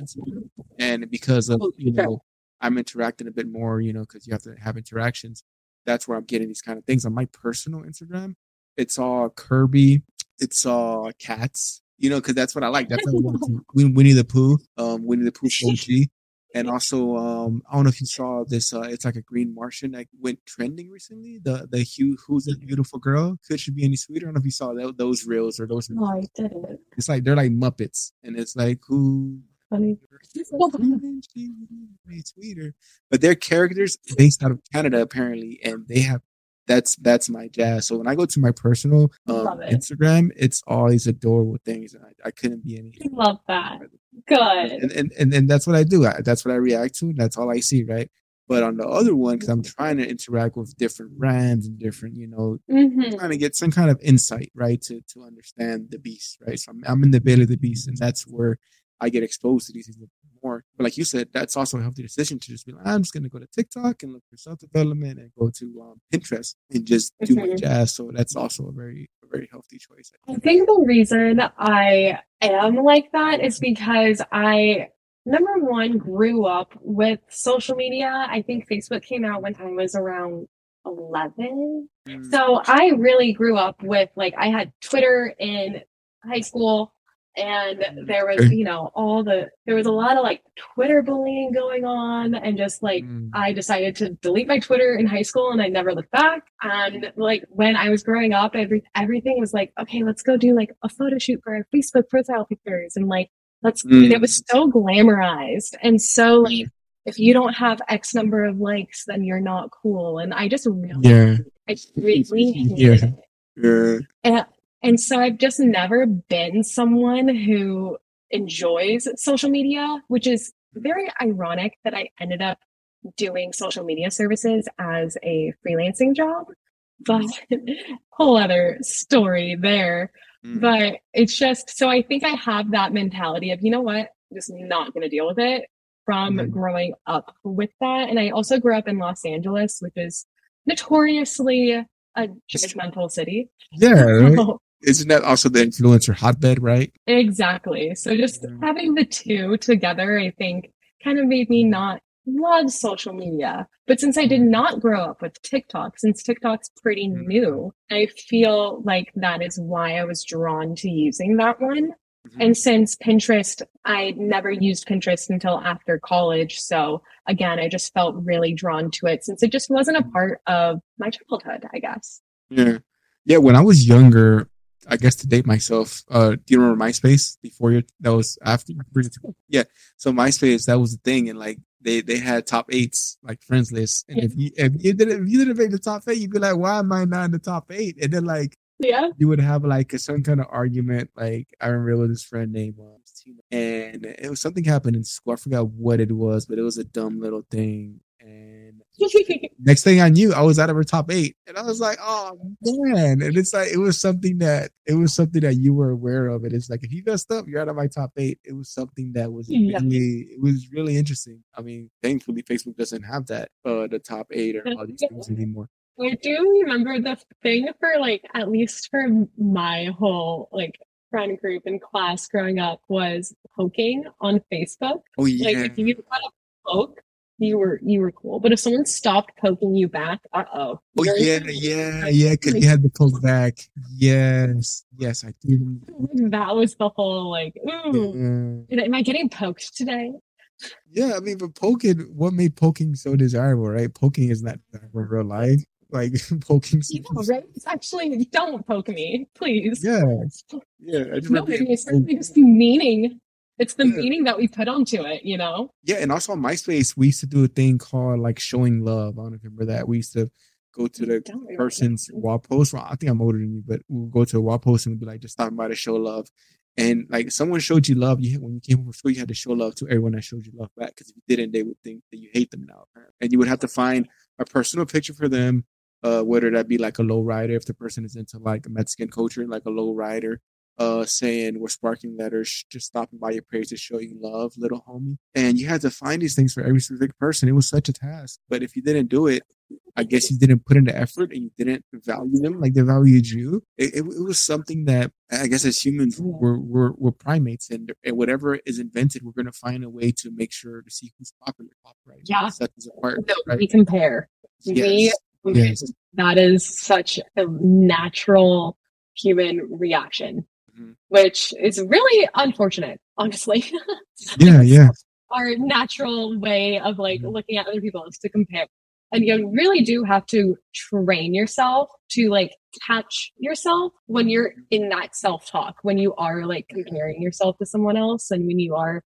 [SPEAKER 1] and because of you know I'm interacting a bit more, you know, because you have to have interactions. That's where I'm getting these kind of things on my personal Instagram. It's all Kirby. It's all cats you know, because that's what I like. That's what I want Winnie the Pooh, um, Winnie the Pooh OG. [LAUGHS] And also, um, I don't know if you saw this. Uh, it's like a green Martian that went trending recently. The the Hugh, who's that beautiful girl? Could she be any sweeter? I don't know if you saw that, those reels or those.
[SPEAKER 2] No, I didn't.
[SPEAKER 1] It's like they're like Muppets, and it's like who funny. [LAUGHS] [LAUGHS] But they're characters based out of Canada apparently, and they have that's that's my jazz. So when I go to my personal um, it. Instagram, it's all these adorable things, and I, I couldn't be any.
[SPEAKER 2] Love [LAUGHS] that. Good.
[SPEAKER 1] And and, and and that's what I do. I, that's what I react to. That's all I see, right? But on the other one, because I'm trying to interact with different brands and different, you know, mm-hmm. trying to get some kind of insight, right, to to understand the beast, right? So I'm, I'm in the belly of the beast, and that's where I get exposed to these things more. But like you said, that's also a healthy decision to just be like, I'm just going to go to TikTok and look for self development and go to um, Pinterest and just do mm-hmm. my jazz. So that's also a very, a very healthy choice.
[SPEAKER 2] I think. The reason I am like that is because I, number one, grew up with social media. I think Facebook came out when I was around 11. Mm. So I really grew up with like, I had Twitter in high school and mm. there was you know all the there was a lot of like twitter bullying going on and just like mm. i decided to delete my twitter in high school and i never looked back and like when i was growing up every everything was like okay let's go do like a photo shoot for our facebook profile pictures and like let's mm. it was so glamorized and so like if you don't have x number of likes then you're not cool and i just really yeah i really [LAUGHS] yeah. Yeah. And and so I've just never been someone who enjoys social media, which is very ironic that I ended up doing social media services as a freelancing job. But [LAUGHS] whole other story there. Mm. But it's just so I think I have that mentality of, you know what, I'm just not going to deal with it from mm. growing up with that. And I also grew up in Los Angeles, which is notoriously a judgmental city.
[SPEAKER 1] Yeah. [LAUGHS] isn't that also the influencer hotbed, right?
[SPEAKER 2] Exactly. So just having the two together, I think, kind of made me not love social media. But since I did not grow up with TikTok, since TikTok's pretty mm-hmm. new, I feel like that is why I was drawn to using that one. Mm-hmm. And since Pinterest, I never used Pinterest until after college. So again, I just felt really drawn to it since it just wasn't a mm-hmm. part of my childhood, I guess.
[SPEAKER 1] Yeah. Yeah. When I was younger, I guess to date myself. Uh, do you remember MySpace before your that was after? Yeah. So MySpace that was the thing, and like they they had top eights like friends lists, and if you if you didn't if you didn't make the top eight, you'd be like, why am I not in the top eight? And then like
[SPEAKER 2] yeah,
[SPEAKER 1] you would have like a, some kind of argument. Like I remember this friend named um, and it was something happened in school. I forgot what it was, but it was a dumb little thing. And [LAUGHS] next thing I knew, I was out of her top eight, and I was like, "Oh man!" And it's like it was something that it was something that you were aware of. And it's like if you messed up, you're out of my top eight. It was something that was yeah. really, it was really interesting. I mean, thankfully, Facebook doesn't have that, uh, the top eight or all these things anymore.
[SPEAKER 2] I do remember the thing for like at least for my whole like friend group in class growing up was poking on Facebook.
[SPEAKER 1] Oh yeah.
[SPEAKER 2] Like if you got a poke, you were you were cool. But if someone stopped poking you back, uh oh.
[SPEAKER 1] Oh yeah, yeah, yeah, because you had to pull back. Yes, yes, I do. [LAUGHS]
[SPEAKER 2] That was the whole like, ooh, yeah. am I getting poked today?
[SPEAKER 1] Yeah, I mean, but poking, what made poking so desirable, right? Poking is not desirable in real life like [LAUGHS] poking.
[SPEAKER 2] Know, right? It's actually don't poke me, please.
[SPEAKER 1] Yeah, [LAUGHS] yeah. I
[SPEAKER 2] just no, it's just meaning. It's the yeah. meaning that we put onto it, you know.
[SPEAKER 1] Yeah, and also on MySpace, we used to do a thing called like showing love. I don't remember that. We used to go to the person's wall post. Well, I think I'm older than you, but we'll go to a wall post and be like, just stopping by to show love. And like someone showed you love, you when you came from school, you had to show love to everyone that showed you love back. Because if you didn't, they would think that you hate them now. And you would have to find a personal picture for them uh, whether that be like a low rider, if the person is into like a Mexican culture, like a low rider, uh, saying we're sparking letters, just stopping by your page to show you love, little homie. And you had to find these things for every specific person. It was such a task. But if you didn't do it, I guess you didn't put in the effort and you didn't value them like they valued you. It, it, it was something that I guess as humans we're, we're, we're primates and, and whatever is invented, we're going to find a way to make sure to see who's popular.
[SPEAKER 2] popular yeah. Apart, so right? We compare. Yes. We Yes. That is such a natural human reaction, mm-hmm. which is really unfortunate, honestly. [LAUGHS]
[SPEAKER 1] yeah, yeah.
[SPEAKER 2] Our natural way of like mm-hmm. looking at other people is to compare. And you really do have to train yourself to like catch yourself when you're in that self talk, when you are like comparing yourself to someone else and when you are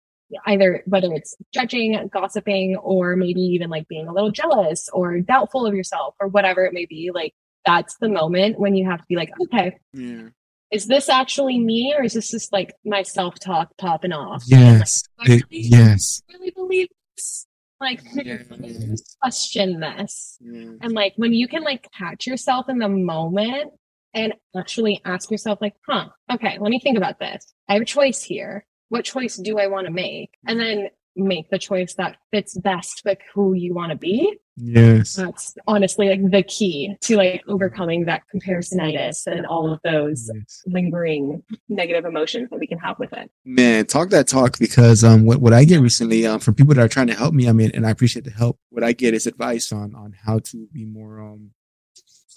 [SPEAKER 2] either whether it's judging, gossiping, or maybe even like being a little jealous or doubtful of yourself or whatever it may be, like that's the moment when you have to be like, okay, yeah. Is this actually me or is this just like my self talk popping off?
[SPEAKER 1] Yes.
[SPEAKER 2] Like, really,
[SPEAKER 1] yes.
[SPEAKER 2] Really believe this? Like, yes. question this. Yes. And like when you can like catch yourself in the moment and actually ask yourself, like, huh, okay, let me think about this. I have a choice here what choice do I want to make? And then make the choice that fits best with who you want to be.
[SPEAKER 1] Yes.
[SPEAKER 2] That's honestly like the key to like overcoming that comparisonitis and all of those yes. lingering negative emotions that we can have with it.
[SPEAKER 1] Man, talk that talk because um what, what I get recently um from people that are trying to help me, I mean, and I appreciate the help. What I get is advice on on how to be more um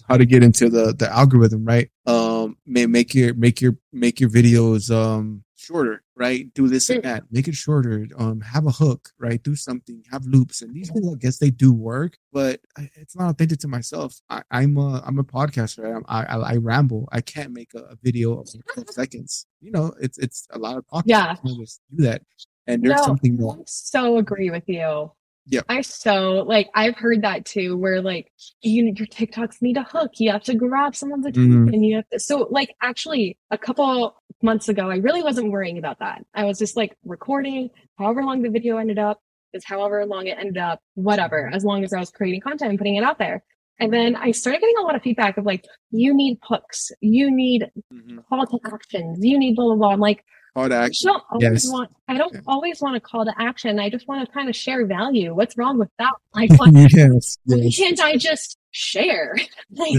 [SPEAKER 1] how to get into the the algorithm, right? Um, make your make your make your videos um shorter, right? Do this and that, make it shorter. Um, have a hook, right? Do something, have loops, and these things, I guess they do work, but it's not authentic to myself. I, am a I'm a podcaster. I, I, I ramble. I can't make a, a video of 12 [LAUGHS] seconds. You know, it's it's a lot of talking.
[SPEAKER 2] Yeah,
[SPEAKER 1] just do that. And there's no, something more.
[SPEAKER 2] I so agree with you.
[SPEAKER 1] Yeah.
[SPEAKER 2] I so like I've heard that too, where like you know your TikToks need a hook. You have to grab someone's attention. Mm-hmm. You have to so like actually a couple months ago, I really wasn't worrying about that. I was just like recording however long the video ended up, is however long it ended up, whatever, as long as I was creating content and putting it out there. And then I started getting a lot of feedback of like, you need hooks, you need mm-hmm. call to actions, you need blah blah blah. I'm like,
[SPEAKER 1] call to action.
[SPEAKER 2] I don't always yes. want I don't always want a call to action. I just want to kind of share value. What's wrong with that? [LAUGHS] Like what, yes, yes. can't I just share? [LAUGHS] like,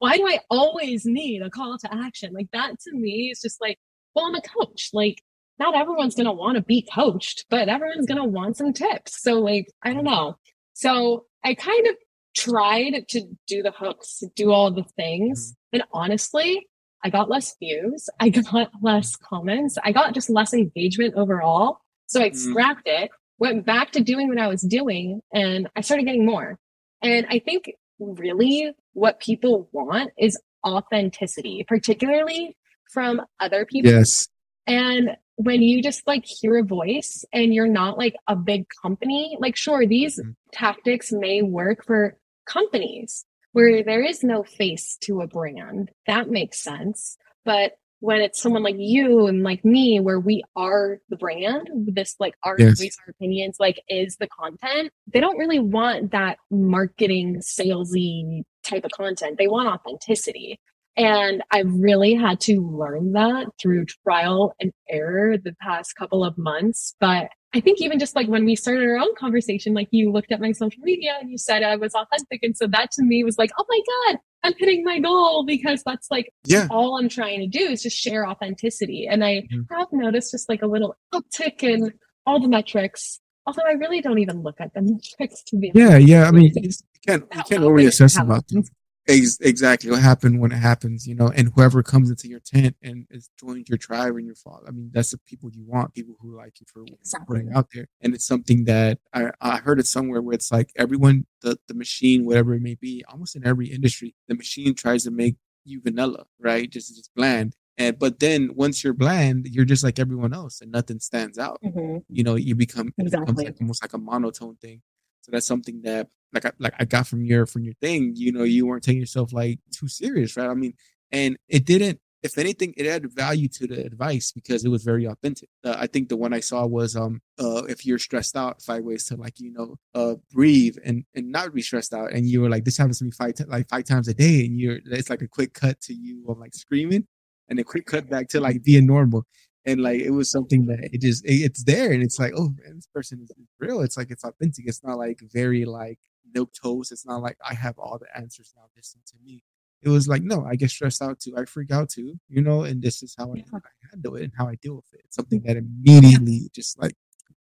[SPEAKER 2] why do I always need a call to action? Like that to me is just like, well, I'm a coach. Like not everyone's gonna want to be coached, but everyone's gonna want some tips. So like, I don't know. So I kind of tried to do the hooks, do all the things. Mm-hmm. And honestly, I got less views. [LAUGHS] I got less comments. I got just less engagement overall. So I mm. scrapped it, went back to doing what I was doing, and I started getting more. And I think really what people want is authenticity, particularly from other people.
[SPEAKER 1] Yes.
[SPEAKER 2] And when you just like hear a voice and you're not like a big company, like sure, these mm-hmm. tactics may work for companies where there is no face to a brand. That makes sense. But when it's someone like you and like me where we are the brand this like our yes. voice our opinions like is the content they don't really want that marketing salesy type of content they want authenticity and I've really had to learn that through trial and error the past couple of months. But I think even just like when we started our own conversation, like you looked at my social media and you said I was authentic. And so that to me was like, oh my God, I'm hitting my goal because that's like yeah. all I'm trying to do is just share authenticity. And I mm-hmm. have noticed just like a little uptick in all the metrics. Although I really don't even look at the [LAUGHS] metrics to be
[SPEAKER 1] Yeah, yeah. I mean, you can't you can't always assess about them. Ex- exactly what happened when it happens, you know, and whoever comes into your tent and is joined your tribe and your fall. I mean, that's the people you want, people who like you for exactly. putting out there. And it's something that I, I heard it somewhere where it's like everyone, the, the machine, whatever it may be, almost in every industry, the machine tries to make you vanilla, right? Just just bland. And but then once you're bland, you're just like everyone else, and nothing stands out. Mm-hmm. You know, you become exactly. like almost like a monotone thing. So that's something that like I, like I got from your from your thing. You know, you weren't taking yourself like too serious, right? I mean, and it didn't. If anything, it added value to the advice because it was very authentic. Uh, I think the one I saw was um uh if you're stressed out, five ways to like you know uh breathe and and not be stressed out. And you were like, this happens to me five t- like five times a day, and you're it's like a quick cut to you of like screaming, and a quick cut back to like being normal and like it was something that it just it, it's there and it's like oh man, this person is real it's like it's authentic it's not like very like milk toast it's not like i have all the answers now listen to me it was like no i get stressed out too i freak out too you know and this is how I, I handle it and how i deal with it it's something that immediately just like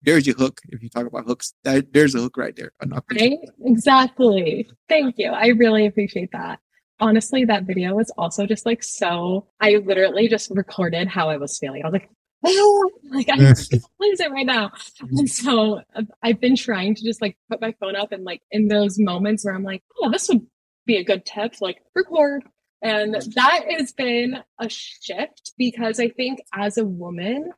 [SPEAKER 1] there's your hook if you talk about hooks that, there's a hook right there
[SPEAKER 2] right? exactly thank you i really appreciate that honestly, that video was also just like so. I literally just recorded how I was feeling. I was like, [LAUGHS] like I lose it right now. And so uh, I've been trying to just like put my phone up and like in those moments where I'm like, oh, this would be a good tip, like record. And that has been a shift because I think as a woman,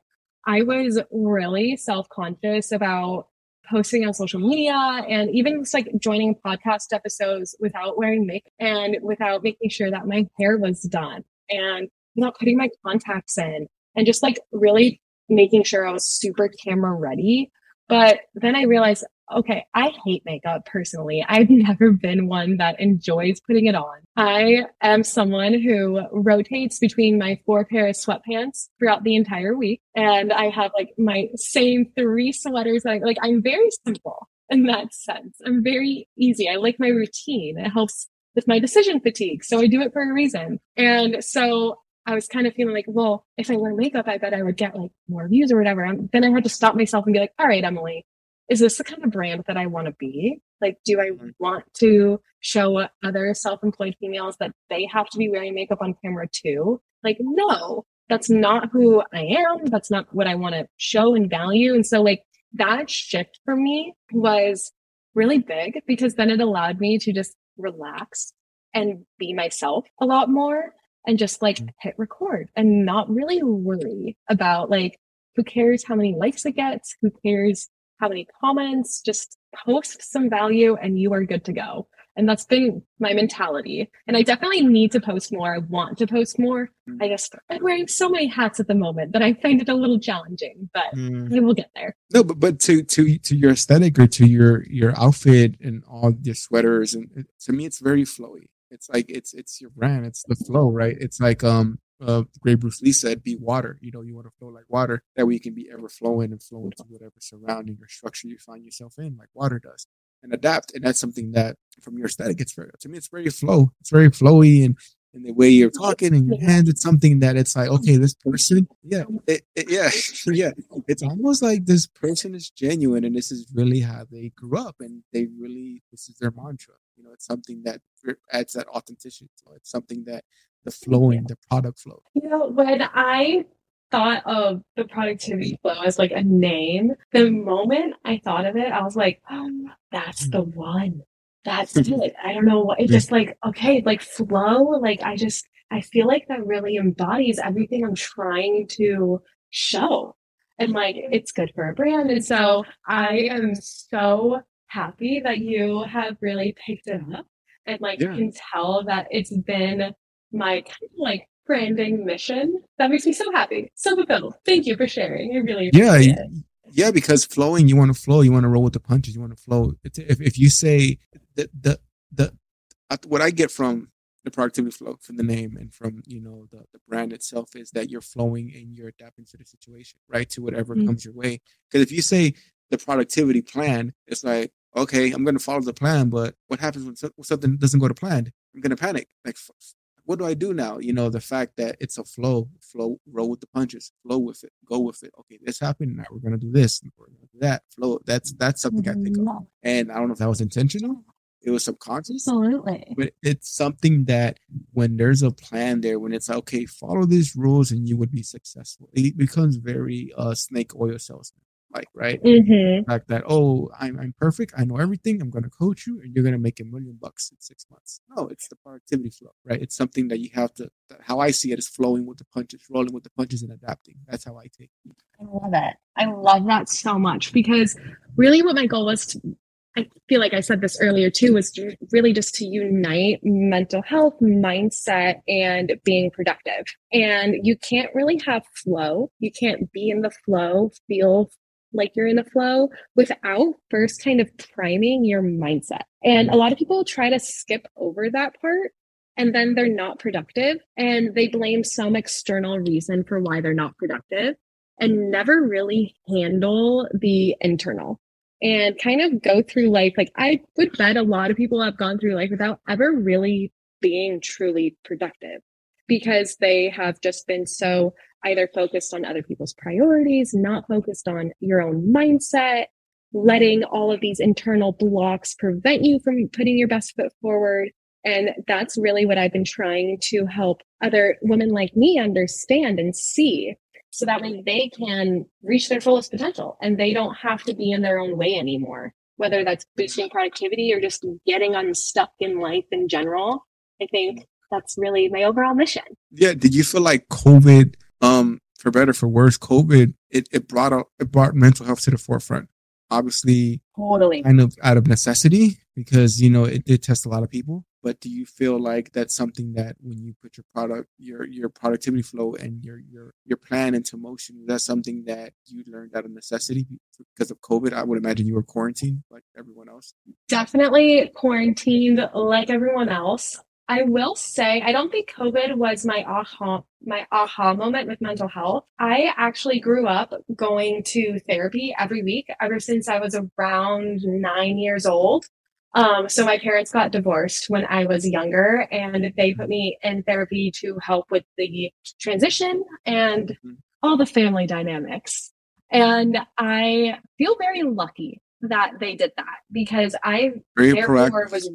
[SPEAKER 2] I was really self conscious about posting on social media and even just like joining podcast episodes without wearing makeup and without making sure that my hair was done and without putting my contacts in and just like really making sure I was super camera ready. But then I realized okay, I hate makeup personally. I've [LAUGHS] never been one that enjoys putting it on. I am someone who rotates between my four pair of sweatpants throughout the entire week. And I have like my same three sweaters. That I, like I'm very simple in that sense. I'm very easy. I like my routine. It helps with my decision fatigue. So I do it for a reason. And so I was kind of feeling like, well, if I wear makeup, I bet I would get like more views or whatever. And then I had to stop myself and be like, all right, Emily, is this the kind of brand that I want to be? Like, do I mm-hmm. want to show other self employed females that they have to be wearing makeup on camera too? Like, no, that's not who I am. That's not what I want to show and value. And so, like, that shift for me was really big because then it allowed me to just relax and be myself a lot more and just like mm-hmm. hit record and not really worry about like who cares how many likes it gets who cares how many comments, just post some value and you are good to go. And that's been my mentality. And I definitely need to post more. I want to post more. I just I'm wearing so many hats at the moment that I find it a little challenging, but mm. will get there.
[SPEAKER 1] No, but but to to to your aesthetic or to your your outfit and all your sweaters and to me it's very flowy. It's like it's it's your brand. It's the flow, right? It's like um uh, great Bruce Lee said, be water. You know, you want to flow like water. That way you can be ever flowing and flowing to whatever surrounding or structure you find yourself in, like water does, and adapt. And that's something that, from your aesthetic, it's very to me, it's very flow. It's very flowy, and and the way you're talking and your hands, it's something that it's like, okay, this person, yeah, it, it, yeah, [LAUGHS] yeah. It's almost like this person is genuine, and this is really how they grew up, and they really this is their mantra. You know, it's something that adds that authenticity. It's something that the flowing, the product flow?
[SPEAKER 2] You know, when I thought of the productivity flow as like a name, the moment I thought of it, I was like, oh, that's mm. the one. That's mm-hmm. it. I don't know what it's just like, okay, like flow. Like I just I feel like that really embodies everything I'm trying to show. And like it's good for a brand. And so I am so happy that you have really picked it up and like yeah. can tell that it's been my kind of like branding mission. That makes me so happy, so fulfilled. Thank you for sharing. I really
[SPEAKER 1] yeah, it. Yeah. Because flowing, you want to flow, you want to roll with the punches, you want to flow. If if you say the the the what I get from the productivity flow from the name and from you know the, the brand itself is that you're flowing and you're adapting to the situation right to whatever mm-hmm. comes your way because if you say the productivity plan it's like okay i'm going to follow the plan but what happens when something doesn't go to plan i'm going to panic like what do i do now? You know the fact that it's a flow flow roll with the punches flow with it go with it. Okay this happened now we're going to do this we're going to do that. Flow that's that's something i think of. Mm-hmm. and i don't know if that was intentional? It was subconscious.
[SPEAKER 2] Absolutely.
[SPEAKER 1] But it's something that when there's a plan there, when it's okay, follow these rules and you would be successful, it becomes very uh snake oil salesman like, right? Mm-hmm. Like that, oh, I'm I'm perfect, I know everything, I'm gonna coach you and you're gonna make a million bucks in six months. No, it's the productivity flow, right? It's something that you have to how I see it is flowing with the punches, rolling with the punches and adapting. That's how I take it.
[SPEAKER 2] I love it. I love that so much because really what my goal was to I feel like I said this earlier too, was really just to unite mental health, mindset, and being productive. And you can't really have flow. You can't be in the flow, feel like you're in the flow without first kind of priming your mindset. And a lot of people try to skip over that part and then they're not productive and they blame some external reason for why they're not productive and never really handle the internal and kind of go through life. Like I would bet a lot of people have gone through life without ever really being truly productive because they have just been so either focused on other people's priorities, not focused on your own mindset, letting all of these internal blocks prevent you from putting your best foot forward. And that's really what I've been trying to help other women like me understand and see so that way they can reach their fullest potential and they don't have to be in their own way anymore whether that's boosting productivity or just getting unstuck in life in general i think that's really my overall mission
[SPEAKER 1] yeah did you feel like covid um for better for worse covid it, it brought up it brought mental health to the forefront. Obviously
[SPEAKER 2] totally.
[SPEAKER 1] kind of out of necessity because you know it did test a lot of people. But do you feel like that's something that when you put your product your your productivity flow and your your your plan into motion that's something that you learned out of necessity because of covid? I would imagine you were quarantined like everyone else.
[SPEAKER 2] Definitely quarantined like everyone else I will say I don't think COVID was my aha my aha moment with mental health. I actually grew up going to therapy every week ever since I was around 9 years old. Um, so my parents got divorced when I was younger and they put me in therapy to help with the transition and mm-hmm. all the family dynamics. And I feel very lucky that they did that because I very therefore was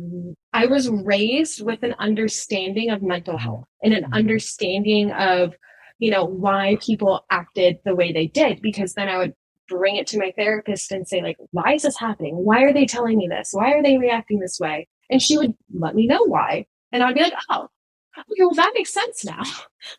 [SPEAKER 2] I was raised with an understanding of mental health and an mm-hmm. understanding of you know why people acted the way they did because then I would bring it to my therapist and say like why is this happening? Why are they telling me this? Why are they reacting this way? And she would let me know why. And i'd be like oh okay well that makes sense now. [LAUGHS]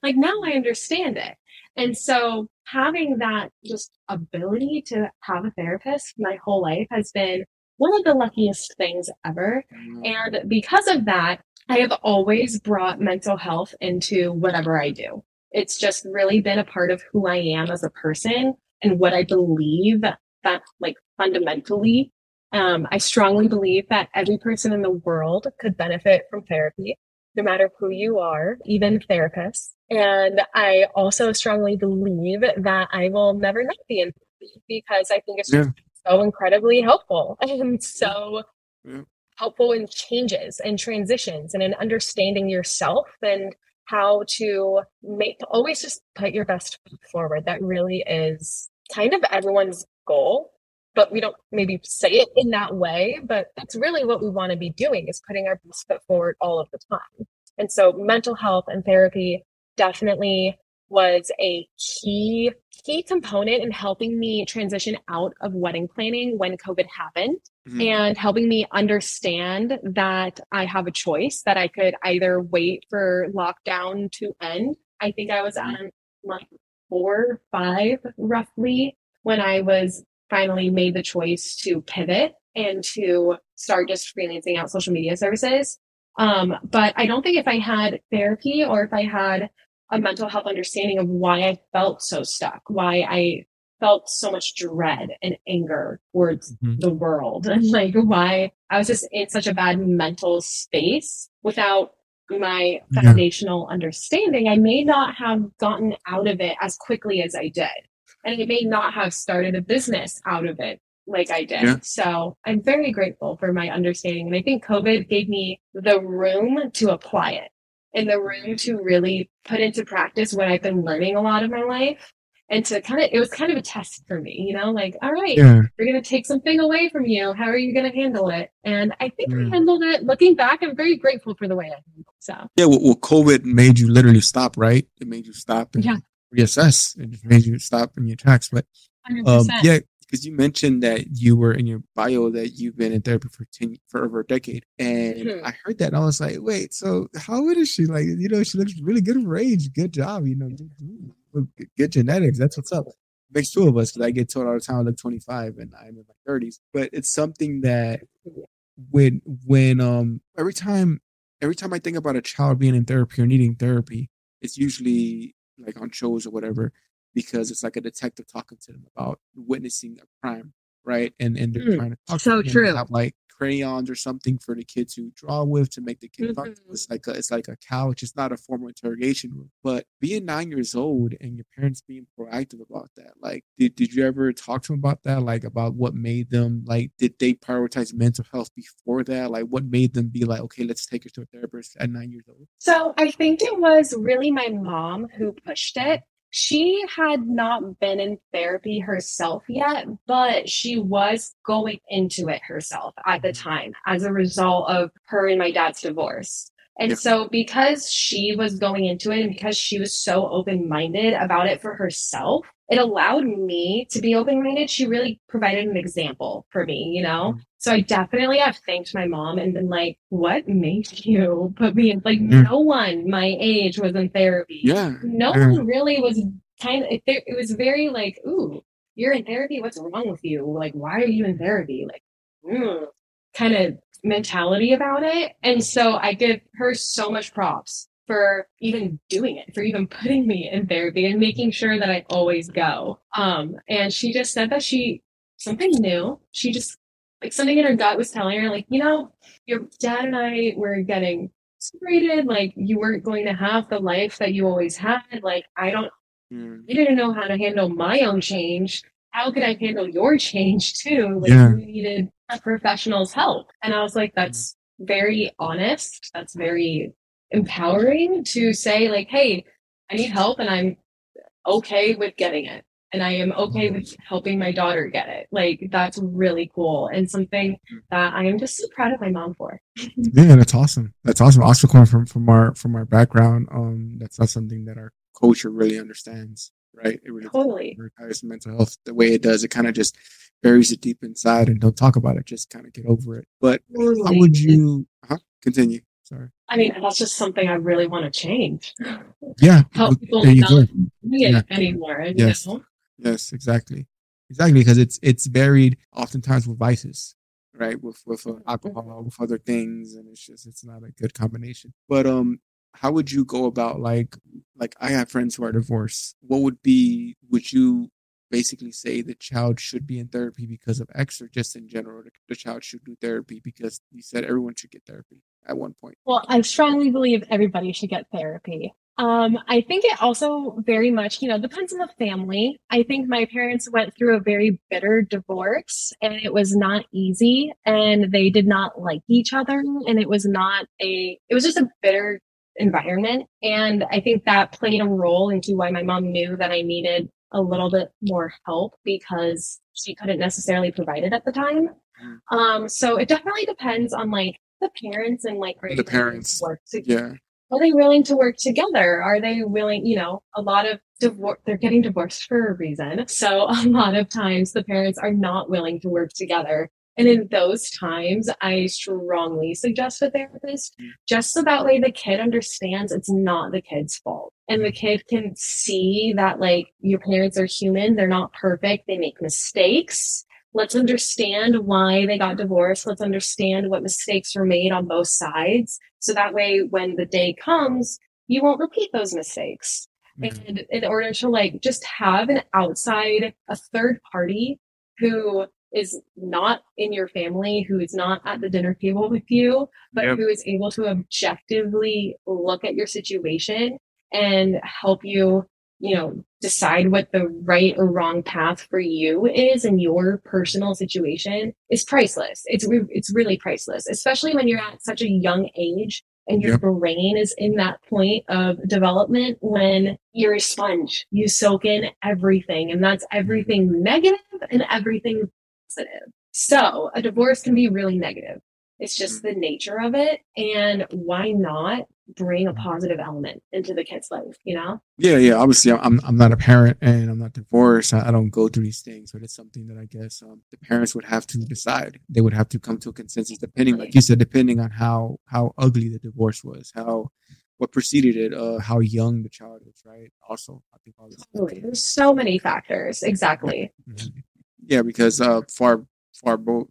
[SPEAKER 2] Like now i understand it. And so having that just ability to have a therapist my whole life has been one of the luckiest things ever. Mm-hmm. and because of that i have always brought mental health into whatever i do. It's just really been a part of who i am as a person and what I believe that like fundamentally, um, I strongly believe that every person in the world could benefit from therapy, no matter who you are, even therapists. And I also strongly believe that I will never not be in therapy because I think it's yeah. so incredibly helpful [LAUGHS] and so yeah. helpful in changes and transitions and in understanding yourself and how to make always just put your best foot forward. That really is kind of everyone's goal, but we don't maybe say it in that way. But that's really what we want to be doing is putting our best foot forward all of the time. And so mental health and therapy definitely was a key key component in helping me transition out of wedding planning when COVID happened mm-hmm. and helping me understand that I have a choice that I could either wait for lockdown to end. I think I was mm-hmm. on month four, five roughly when I was finally made the choice to pivot and to start just freelancing out social media services. Um, but I don't think if I had therapy or if I had a mental health understanding of why I felt so stuck, why I felt so much dread and anger towards mm-hmm. the world [LAUGHS] and like why I was just in such a bad mental space without my foundational yeah. understanding, I may not have gotten out of it as quickly as I did. And it may not have started a business out of it like I did. Yeah. So I'm very grateful for my understanding. And I think COVID gave me the room to apply it and the room to really put into practice what I've been learning a lot of my life. And to kind of, it was kind of a test for me, you know, like, all right, yeah. we're going to take something away from you. How are you going to handle it? And I think I mm. handled it. Looking back, I'm very grateful for the way I handled it. So,
[SPEAKER 1] yeah, well, well COVID made you literally stop, right? It made you stop and yeah. Reassess. It just made you stop in your tracks. But um, yeah, because you mentioned that you were in your bio that you've been in therapy for 10 for over a decade and mm-hmm. i heard that and i was like wait so how old is she like you know she looks really good for age good job you know good, good genetics that's what's up makes two of us because i get told all the time i look 25 and i'm in my 30s but it's something that when when um every time every time i think about a child being in therapy or needing therapy it's usually like on shows or whatever because it's like a detective talking to them about witnessing a crime, right? And and they're mm, trying to talk
[SPEAKER 2] so
[SPEAKER 1] to
[SPEAKER 2] true.
[SPEAKER 1] like crayons or something for the kid to draw with to make the kid mm-hmm. It's like a, it's like a couch. It's not a formal interrogation room. But being nine years old and your parents being proactive about that, like, did, did you ever talk to them about that? Like about what made them like did they prioritize mental health before that? Like what made them be like, okay, let's take her to a therapist at nine years old?
[SPEAKER 2] So I think it was really my mom who pushed it she had not been in therapy herself yet, but she was going into it herself at the mm-hmm. time as a result of her and my dad's divorce. And yep. so, because she was going into it and because she was so open minded about it for herself, it allowed me to be open minded. She really provided an example for me, you know? Mm. So I definitely have thanked my mom and been like, what made you put me in? Like, mm. no one my age was in therapy.
[SPEAKER 1] Yeah.
[SPEAKER 2] No one really was kind of, it, it was very like, ooh, you're in therapy. What's wrong with you? Like, why are you in therapy? Like, mm, kind of mentality about it. And so I give her so much props for even doing it, for even putting me in therapy and making sure that I always go. Um, and she just said that she, something new, she just, like something in her gut was telling her, like, you know, your dad and I were getting separated. Like, you weren't going to have the life that you always had. Like, I don't, mm. I didn't know how to handle my own change. How could I handle your change too? Like, yeah. you needed a professional's help. And I was like, that's very honest. That's very empowering to say like, hey, I need help and I'm okay with getting it. And I am okay with helping my daughter get it. Like that's really cool and something that I am just so proud of my mom for. [LAUGHS]
[SPEAKER 1] yeah, that's awesome. That's awesome. Also coming from from our from our background, um, that's not something that our culture really understands, right? It really
[SPEAKER 2] totally
[SPEAKER 1] prioritize mental health the way it does. It kind of just buries it deep inside and don't talk about it. Just kind of get over it. But totally. how would you uh-huh, continue? Sorry.
[SPEAKER 2] I mean, that's just something I really want to change.
[SPEAKER 1] Yeah.
[SPEAKER 2] Help people not do it yeah. anymore.
[SPEAKER 1] Yes.
[SPEAKER 2] Know?
[SPEAKER 1] Yes, exactly. Exactly. Because it's it's buried oftentimes with vices, right? With with uh, alcohol, with other things, and it's just it's not a good combination. But um how would you go about like like I have friends who are divorced. What would be would you basically say the child should be in therapy because of X or just in general the child should do therapy because you said everyone should get therapy? at one point?
[SPEAKER 2] Well, I strongly believe everybody should get therapy. Um, I think it also very much, you know, depends on the family. I think my parents went through a very bitter divorce and it was not easy and they did not like each other and it was not a, it was just a bitter environment. And I think that played a role into why my mom knew that I needed a little bit more help because she couldn't necessarily provide it at the time. Mm. Um, so it definitely depends on like the parents and like
[SPEAKER 1] the parents work together. Yeah.
[SPEAKER 2] are they willing to work together? Are they willing, you know, a lot of divorce, they're getting divorced for a reason. So [LAUGHS] a lot of times the parents are not willing to work together. And in those times, I strongly suggest a therapist just so that way the kid understands it's not the kid's fault. And the kid can see that like your parents are human. They're not perfect. They make mistakes. Let's understand why they got divorced. Let's understand what mistakes were made on both sides. So that way, when the day comes, you won't repeat those mistakes. Mm-hmm. And in order to like just have an outside, a third party who is not in your family, who is not at the dinner table with you, but yep. who is able to objectively look at your situation and help you, you know, decide what the right or wrong path for you is in your personal situation is priceless. It's it's really priceless, especially when you're at such a young age and your yep. brain is in that point of development when you're a sponge. You soak in everything and that's everything negative and everything positive. So a divorce can be really negative. It's just mm. the nature of it. And why not bring a positive element into the kid's life, you know?
[SPEAKER 1] Yeah, yeah. Obviously, I'm I'm not a parent and I'm not divorced. I, I don't go through these things, but it's something that I guess um, the parents would have to decide. They would have to come to a consensus, depending, like you said, depending on how how ugly the divorce was, how what preceded it, uh, how young the child is, right? Also, I think all
[SPEAKER 2] this. Totally. There's so many factors. Exactly.
[SPEAKER 1] Mm-hmm. [LAUGHS] Yeah, because uh, far far both.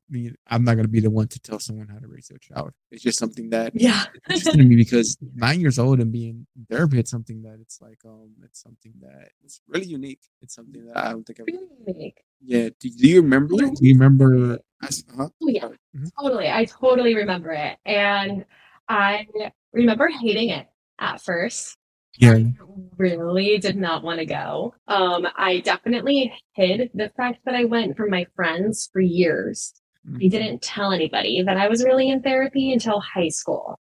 [SPEAKER 1] I'm not going to be the one to tell someone how to raise their child. It's just something that
[SPEAKER 2] yeah, [LAUGHS]
[SPEAKER 1] interesting to me because nine years old and being in therapy, it's something that it's like um, it's something that it's really unique. It's something that I don't think I've really unique. Yeah. Do, do, you remember? Do you remember?
[SPEAKER 2] Huh? Oh yeah, mm-hmm. totally. I totally remember it, and I remember hating it at first
[SPEAKER 1] yeah. I
[SPEAKER 2] really did not want to go. Um, I definitely hid the fact that I went from my friends for years. Mm-hmm. I didn't tell anybody that I was really in therapy until high school.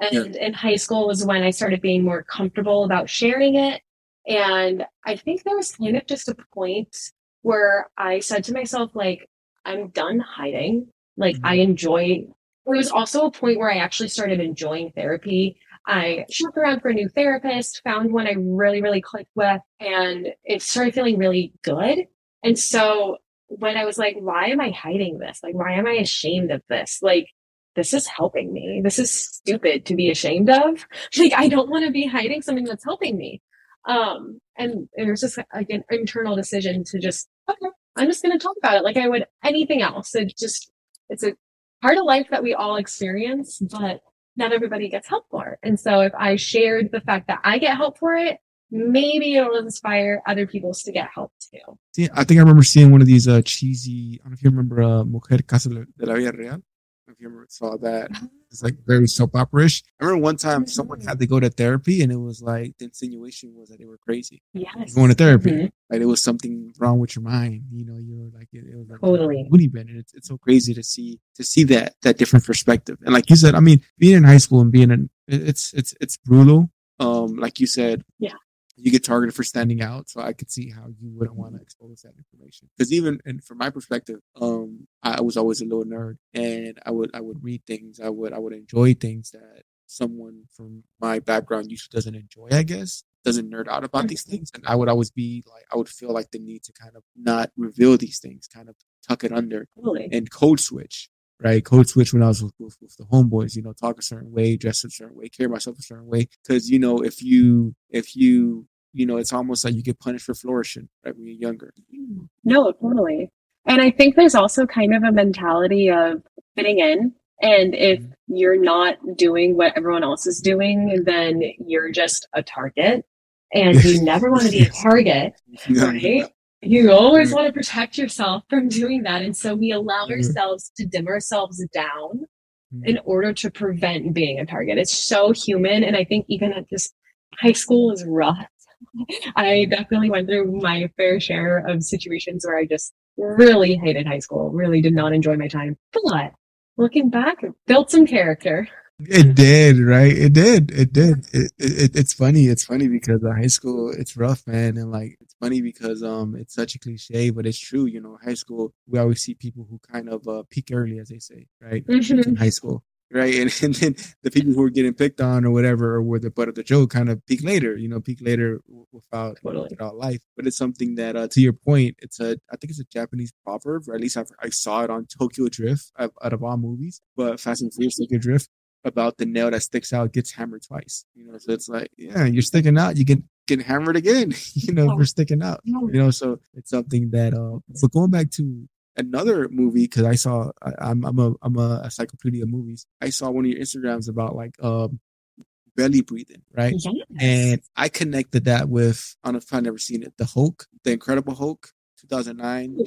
[SPEAKER 2] And yeah. in high school was when I started being more comfortable about sharing it. And I think there was kind of just a point where I said to myself, like, I'm done hiding. Like, mm-hmm. I enjoy. There was also a point where I actually started enjoying therapy I shopped around for a new therapist, found one I really, really clicked with, and it started feeling really good. And so when I was like, why am I hiding this? Like, why am I ashamed of this? Like, this is helping me. This is stupid to be ashamed of. [LAUGHS] Like, I don't want to be hiding something that's helping me. Um, and it was just like an internal decision to just, okay, I'm just going to talk about it like I would anything else. It just, it's a part of life that we all experience, but not everybody gets help for. It. And so if I shared the fact that I get help for it, maybe it'll inspire other people to get help too.
[SPEAKER 1] See, I think I remember seeing one of these uh, cheesy, I don't know if you remember uh, Mujer Caso de la Vida Real if you ever saw that. It's like very soap opera-ish. I remember one time someone had to go to therapy and it was like the insinuation was that they were crazy.
[SPEAKER 2] Yes.
[SPEAKER 1] Going to therapy. Mm-hmm. Like it was something wrong with your mind. You know, you were like it, it was like
[SPEAKER 2] totally
[SPEAKER 1] bin. And it's, it's so crazy to see to see that that different perspective. And like you said, I mean, being in high school and being in it's it's it's brutal. Um, like you said,
[SPEAKER 2] yeah
[SPEAKER 1] you get targeted for standing out. So I could see how you wouldn't want to expose that information. Because even and from my perspective, um, I was always a little nerd, and I would I would read things, I would I would enjoy things that someone from my background usually doesn't enjoy. I guess doesn't nerd out about these things, and I would always be like I would feel like the need to kind of not reveal these things, kind of tuck it under
[SPEAKER 2] totally.
[SPEAKER 1] and code switch right? Code switch when I was with, with, with, the homeboys, you know, talk a certain way, dress a certain way, carry myself a certain way. Cause, you know, if you, if you, you know, it's almost like you get punished for flourishing right when you're younger.
[SPEAKER 2] No, totally. And I think there's also kind of a mentality of fitting in. And if mm-hmm. you're not doing what everyone else is doing, then you're just a target. And you [LAUGHS] never want to be a target, [LAUGHS] right? You always want to protect yourself [LAUGHS] from doing that. And so we allow mm-hmm. ourselves to dim ourselves down mm-hmm. in order to prevent being a target. It's so human. And I think even at this high school is rough. [LAUGHS] I definitely went through my fair share of situations where I just really hated high school, really did not enjoy my time. But looking back, built some character.
[SPEAKER 1] It did, right? It did. It did. It, it, it's funny. It's funny because high school, it's rough, man. And like, it's funny because um, it's such a cliche, but it's true. You know, high school, we always see people who kind of uh, peak early, as they say, right? Mm-hmm. In high school, right? [LAUGHS] And, and then the people who are getting picked on or whatever, or were the butt of the joke, kind of peak later. You know, peak later without totally. without life. But it's something that, uh, to your point, it's a I think it's a Japanese proverb, or at least I've, i saw it on Tokyo Drift out of all movies, but Fast and Furious Tokyo Drift about the nail that sticks out gets hammered twice. You know, so it's like, yeah, you're sticking out, you get get hammered again. [LAUGHS] You know, oh. for sticking out. You know, so it's something that. uh But going back to another movie because I saw I, am I'm, I'm a I'm a encyclopedia of movies. I saw one of your Instagrams about like um belly breathing, right? Yes. And I connected that with I don't know if I've never seen it, the Hulk, the Incredible Hulk, 2009.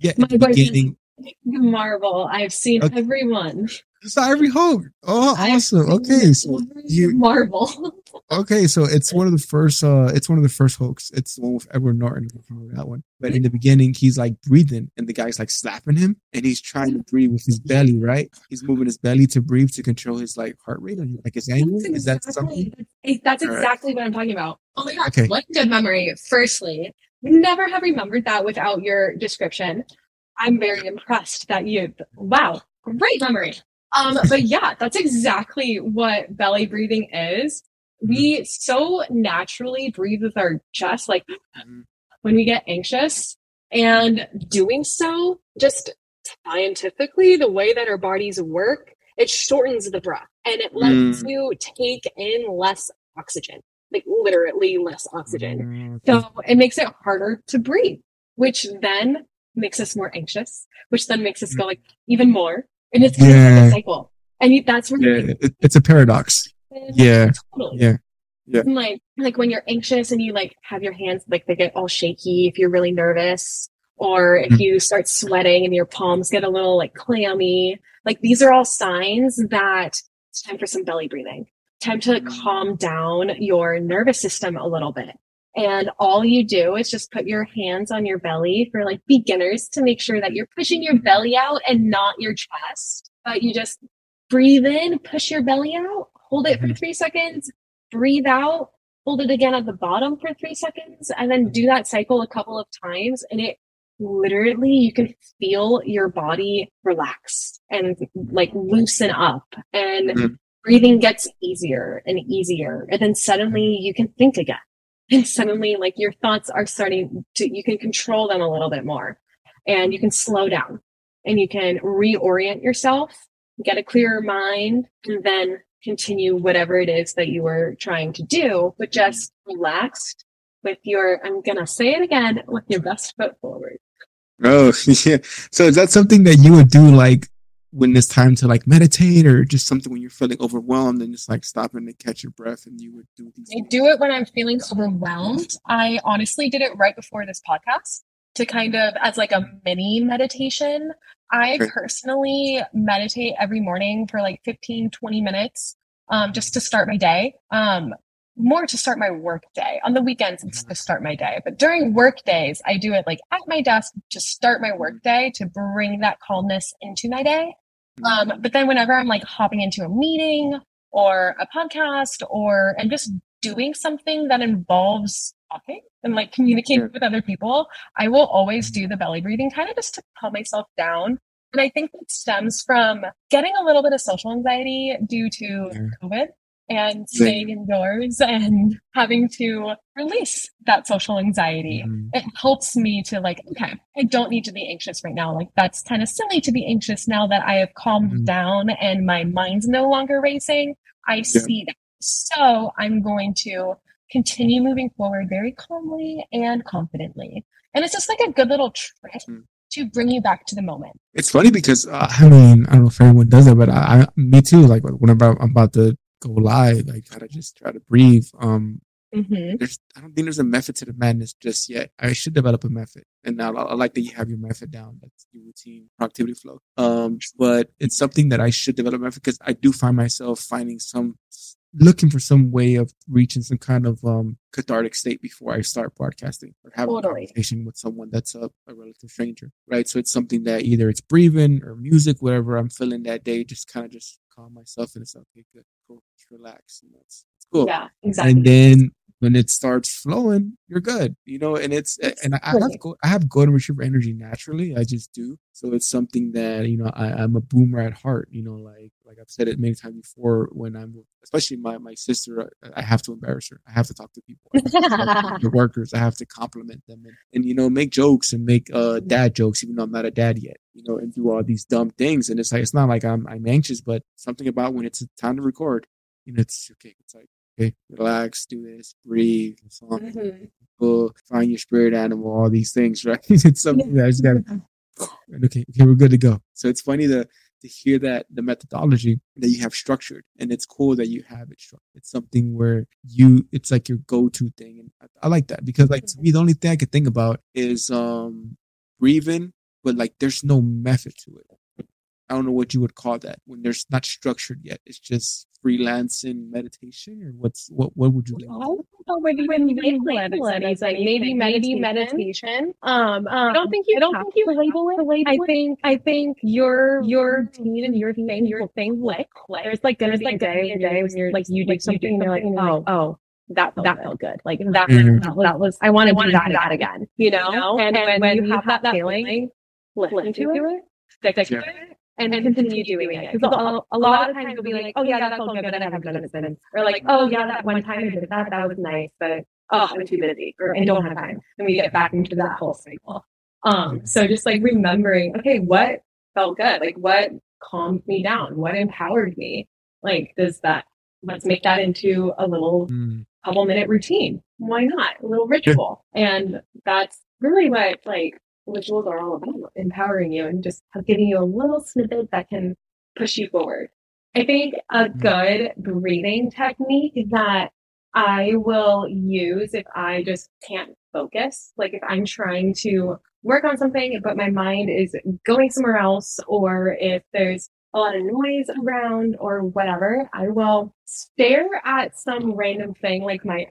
[SPEAKER 2] Yeah, my beginning. Marvel. I've seen okay. every one.
[SPEAKER 1] You saw every Hulk. Oh, awesome. Okay, so
[SPEAKER 2] you Marvel. [LAUGHS]
[SPEAKER 1] okay, so it's one of the first. uh It's one of the first Hulks. It's the one with Edward Norton. that one. But in the beginning, he's like breathing, and the guy's like slapping him, and he's trying to breathe with his belly. Right? He's moving his belly to breathe to control his like heart rate and like his angle. Is that something?
[SPEAKER 2] That's exactly right. what I'm talking about. Oh my god! Okay. What good memory. Firstly, never have remembered that without your description. I'm very impressed that you. Wow, great memory. Um, but yeah, that's exactly what belly breathing is. We so naturally breathe with our chest, like mm-hmm. when we get anxious, and doing so just scientifically, the way that our bodies work, it shortens the breath and it lets mm. you take in less oxygen, like literally less oxygen. Mm. So it makes it harder to breathe, which then makes us more anxious, which then makes us go like even more and it's kind yeah. of like a cycle. And that's where
[SPEAKER 1] yeah, it, it's a paradox. Yeah, totally. yeah, yeah.
[SPEAKER 2] And like like when you're anxious and you like have your hands like they get all shaky if you're really nervous, or if mm-hmm. you start sweating and your palms get a little like clammy. Like these are all signs that it's time for some belly breathing. Time to mm-hmm. calm down your nervous system a little bit. And all you do is just put your hands on your belly for like beginners to make sure that you're pushing your belly out and not your chest. But you just breathe in, push your belly out, hold it for mm-hmm. three seconds, breathe out, hold it again at the bottom for three seconds, and then do that cycle a couple of times. And it literally, you can feel your body relax and like loosen up. And mm-hmm. breathing gets easier and easier. And then suddenly you can think again and suddenly like your thoughts are starting to you can control them a little bit more. And you can slow down. And you can reorient yourself get a clearer mind and then continue whatever it is that you were trying to do but just relaxed with your i'm gonna say it again with your best foot forward.
[SPEAKER 1] Oh [LAUGHS] yeah. So is that something that you would do like when it's time to like meditate or just something when you're feeling overwhelmed and just like stopping to catch your breath and you would do these
[SPEAKER 2] I do it when I'm feeling overwhelmed. I honestly did it right before this podcast to kind of as like a mini meditation. I okay. personally meditate every morning for like 15, 20 minutes um, just to start my day. Um, more to start my work day. On the weekends, it's to start my day. But during work days, I do it like at my desk to start my work day to bring that calmness into my day. Um, but then whenever I'm like hopping into a meeting or a podcast or and just doing something that involves talking and like communicating with other people, I will always do the belly breathing kind of just to calm myself down. And I think that stems from getting a little bit of social anxiety due to COVID and staying indoors and having to release that social anxiety. Mm-hmm. It helps me to like, okay, I don't need to be anxious right now. Like that's kind of silly to be anxious now that I have calmed mm-hmm. down and my mind's no longer racing. I yeah. see that. So I'm going to continue moving forward very calmly and confidently. And it's just like a good little trick mm-hmm. to bring you back to the moment.
[SPEAKER 1] It's funny because uh, I mean, I don't know if everyone does that, but I, I me too. Like whenever I'm about to go live. I gotta just try to breathe. Um, mm-hmm. there's, I don't think there's a method to the madness just yet. I should develop a method, and now I, I like that you have your method down. That's your routine productivity flow. Um, but it's something that I should develop method because I do find myself finding some looking for some way of reaching some kind of um, cathartic state before I start broadcasting or have totally. a conversation with someone that's a, a, relative stranger, right? So it's something that either it's breathing or music, whatever I'm feeling that day, just kind of just calm myself and it's okay, good, cool, just relax. And that's, that's cool.
[SPEAKER 2] Yeah, exactly.
[SPEAKER 1] And then when it starts flowing, you're good, you know. And it's and I have I have golden retriever energy naturally. I just do. So it's something that you know I, I'm a boomer at heart. You know, like like I've said it many times before. When I'm especially my my sister, I have to embarrass her. I have to talk to people, [LAUGHS] the workers. I have to compliment them and, and you know make jokes and make uh dad jokes, even though I'm not a dad yet. You know, and do all these dumb things. And it's like it's not like I'm I'm anxious, but something about when it's time to record, you know, it's okay. It's like okay, relax, do this, breathe, mm-hmm. go find your spirit animal, all these things, [LAUGHS] right? it's [LAUGHS] something that I just gotta [LAUGHS] okay, okay, we're good to go. So it's funny to to hear that the methodology that you have structured, and it's cool that you have it structured. It's something where you, it's like your go-to thing, and I, I like that because, like, to me, the only thing I could think about is um breathing, but like, there's no method to it. I don't know what you would call that when there's not structured yet. It's just freelancing meditation, or what's what? What would you like?
[SPEAKER 2] Oh, when you when you label it, it's like maybe maybe meditation. Um, um, I don't think you. I don't think you label it. Label I think I think your your routine and your thing your thing like there's like there's like day a day when you're like you do something and you're like oh oh that felt that good. felt good. Like that, mm-hmm. that, was, that was I want to do that, that again. You know, and, and when, you have that, that feeling, listen to it, stick to it, and, and continue doing it. Because a, a, lot of times you'll be like, oh yeah, that felt good, but I haven't done it since. Or like, oh yeah, that one time I did that, that was nice, but oh, I'm too busy or and don't have time. And we get back into that whole cycle. Um, so just like remembering, okay, what felt good? Like what calmed me down? What empowered me? Like, does that let's make that into a little mm. couple minute routine. Why not? A little ritual. and that's really what like rituals are all about empowering you and just giving you a little snippet that can push you forward. I think a mm-hmm. good breathing technique that I will use if I just can't focus, like if I'm trying to work on something, but my mind is going somewhere else, or if there's a lot of noise around or whatever, I will stare at some random thing like my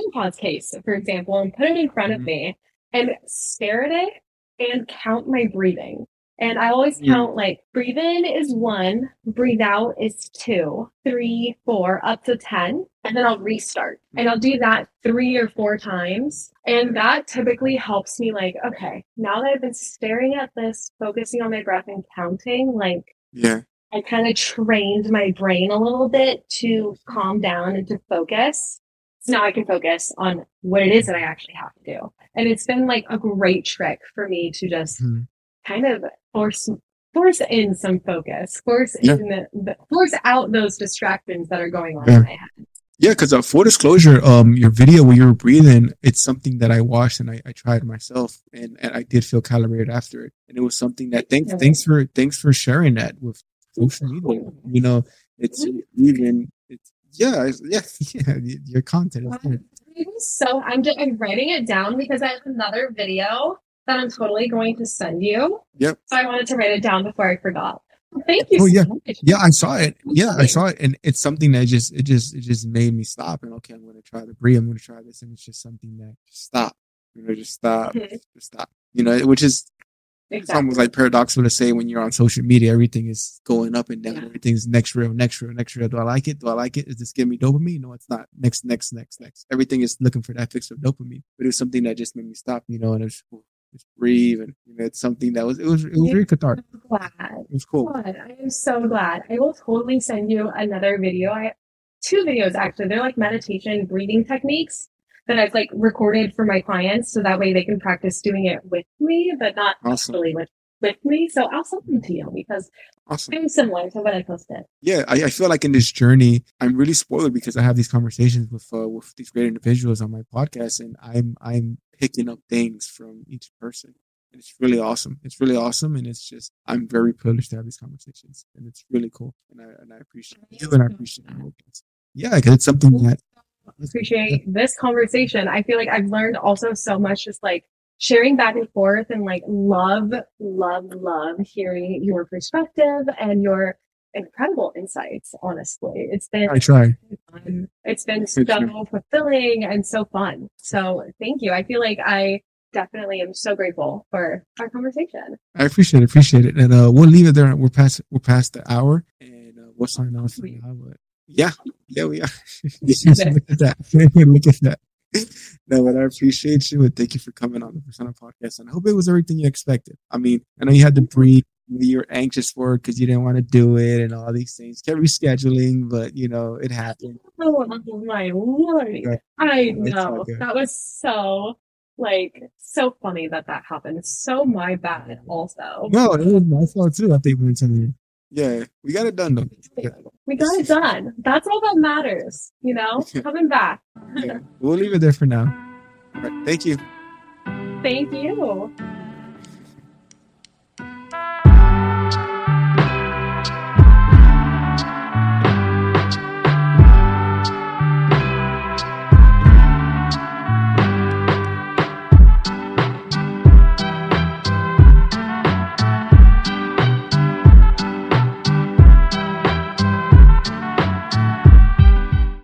[SPEAKER 2] AirPods case, for example, and put it in front of mm-hmm. me and stare at it and count my breathing. And I always count like breathe in is one, breathe out is two, three, four, up to 10. And then I'll restart. And I'll do that three or four times. And that typically helps me like, okay, now that I've been staring at this, focusing on my breath and counting, like,
[SPEAKER 1] yeah,
[SPEAKER 2] I kind of trained my brain a little bit to calm down and to focus. So now I can focus on what it is that I actually have to do. And it's been like a great trick for me to just mm-hmm. kind of force force in some focus, force yeah. in the, the, force out those distractions that are going on yeah. in my head.
[SPEAKER 1] Yeah, because uh, full disclosure, um, your video where you were breathing, it's something that I watched and I, I tried myself, and, and I did feel calibrated after it, and it was something that thanks yeah. thanks for thanks for sharing that with social media. You know, it's even it's yeah yeah [LAUGHS] yeah your content is good
[SPEAKER 2] so I'm just I'm writing it down because I have another video that I'm totally going to send you.
[SPEAKER 1] Yep.
[SPEAKER 2] So I wanted to write it down before I forgot. Thank you.
[SPEAKER 1] Oh so yeah, much. yeah. I saw it. Yeah, I saw it, and it's something that just it just it just made me stop and okay, I'm going to try to breathe. I'm going to try this, and it's just something that just stop. You know, just stop, mm-hmm. just stop. You know, which is Exactly. It's almost like paradoxical to say when you're on social media, everything is going up and down. Yeah. Everything's next reel, next reel, next reel. Do I like it? Do I like it? Is this giving me dopamine? No, it's not. Next, next, next, next. Everything is looking for that fix of dopamine. But it was something that just made me stop, you know, and it was just breathe and you know it's something that was it was it was very cathartic.
[SPEAKER 2] glad.
[SPEAKER 1] It was cool.
[SPEAKER 2] God, I am so glad. I will totally send you another video. I two videos actually. They're like meditation breathing techniques that I've like recorded for my clients so that way they can practice doing it with me, but not awesome. really with with me. So I'll send them to you because awesome. I'm similar to what I posted.
[SPEAKER 1] Yeah, I, I, feel like in this journey, I'm really spoiled because I have these conversations with uh, with these great individuals on my podcast, and I'm I'm picking up things from each person. And it's really awesome. It's really awesome, and it's just I'm very privileged to have these conversations, and it's really cool. And I and I appreciate you, and I appreciate you. Yeah, because it's something that
[SPEAKER 2] appreciate this conversation. I feel like I've learned also so much just like sharing back and forth and like love, love, love hearing your perspective and your incredible insights. Honestly, it's been
[SPEAKER 1] I try.
[SPEAKER 2] Fun. It's been so fulfilling and so fun. So thank you. I feel like I definitely am so grateful for our conversation.
[SPEAKER 1] I appreciate it. Appreciate it. And uh, we'll leave it there. We're past we're past the hour, and uh, we'll sign off now. But yeah, yeah, we are. [LAUGHS] look at that. [LAUGHS] look at that. no, but I appreciate you and thank you for coming on the Persona podcast. And I hope it was everything you expected. I mean, I know you had to breathe. You were anxious for it because you didn't want to do it and all these things. Kept rescheduling, but you know it happened.
[SPEAKER 2] Oh my lord!
[SPEAKER 1] Right.
[SPEAKER 2] I
[SPEAKER 1] No, it's all
[SPEAKER 2] know that was so like so funny that that happened. So my bad. Also,
[SPEAKER 1] No, it was my fault too. I think we went to Yeah, we got it done though.
[SPEAKER 2] We got it done. That's all that matters. You know, [LAUGHS] coming back.
[SPEAKER 1] Yeah. [LAUGHS] We'll leave it there for now. Right, thank you.
[SPEAKER 2] Thank you.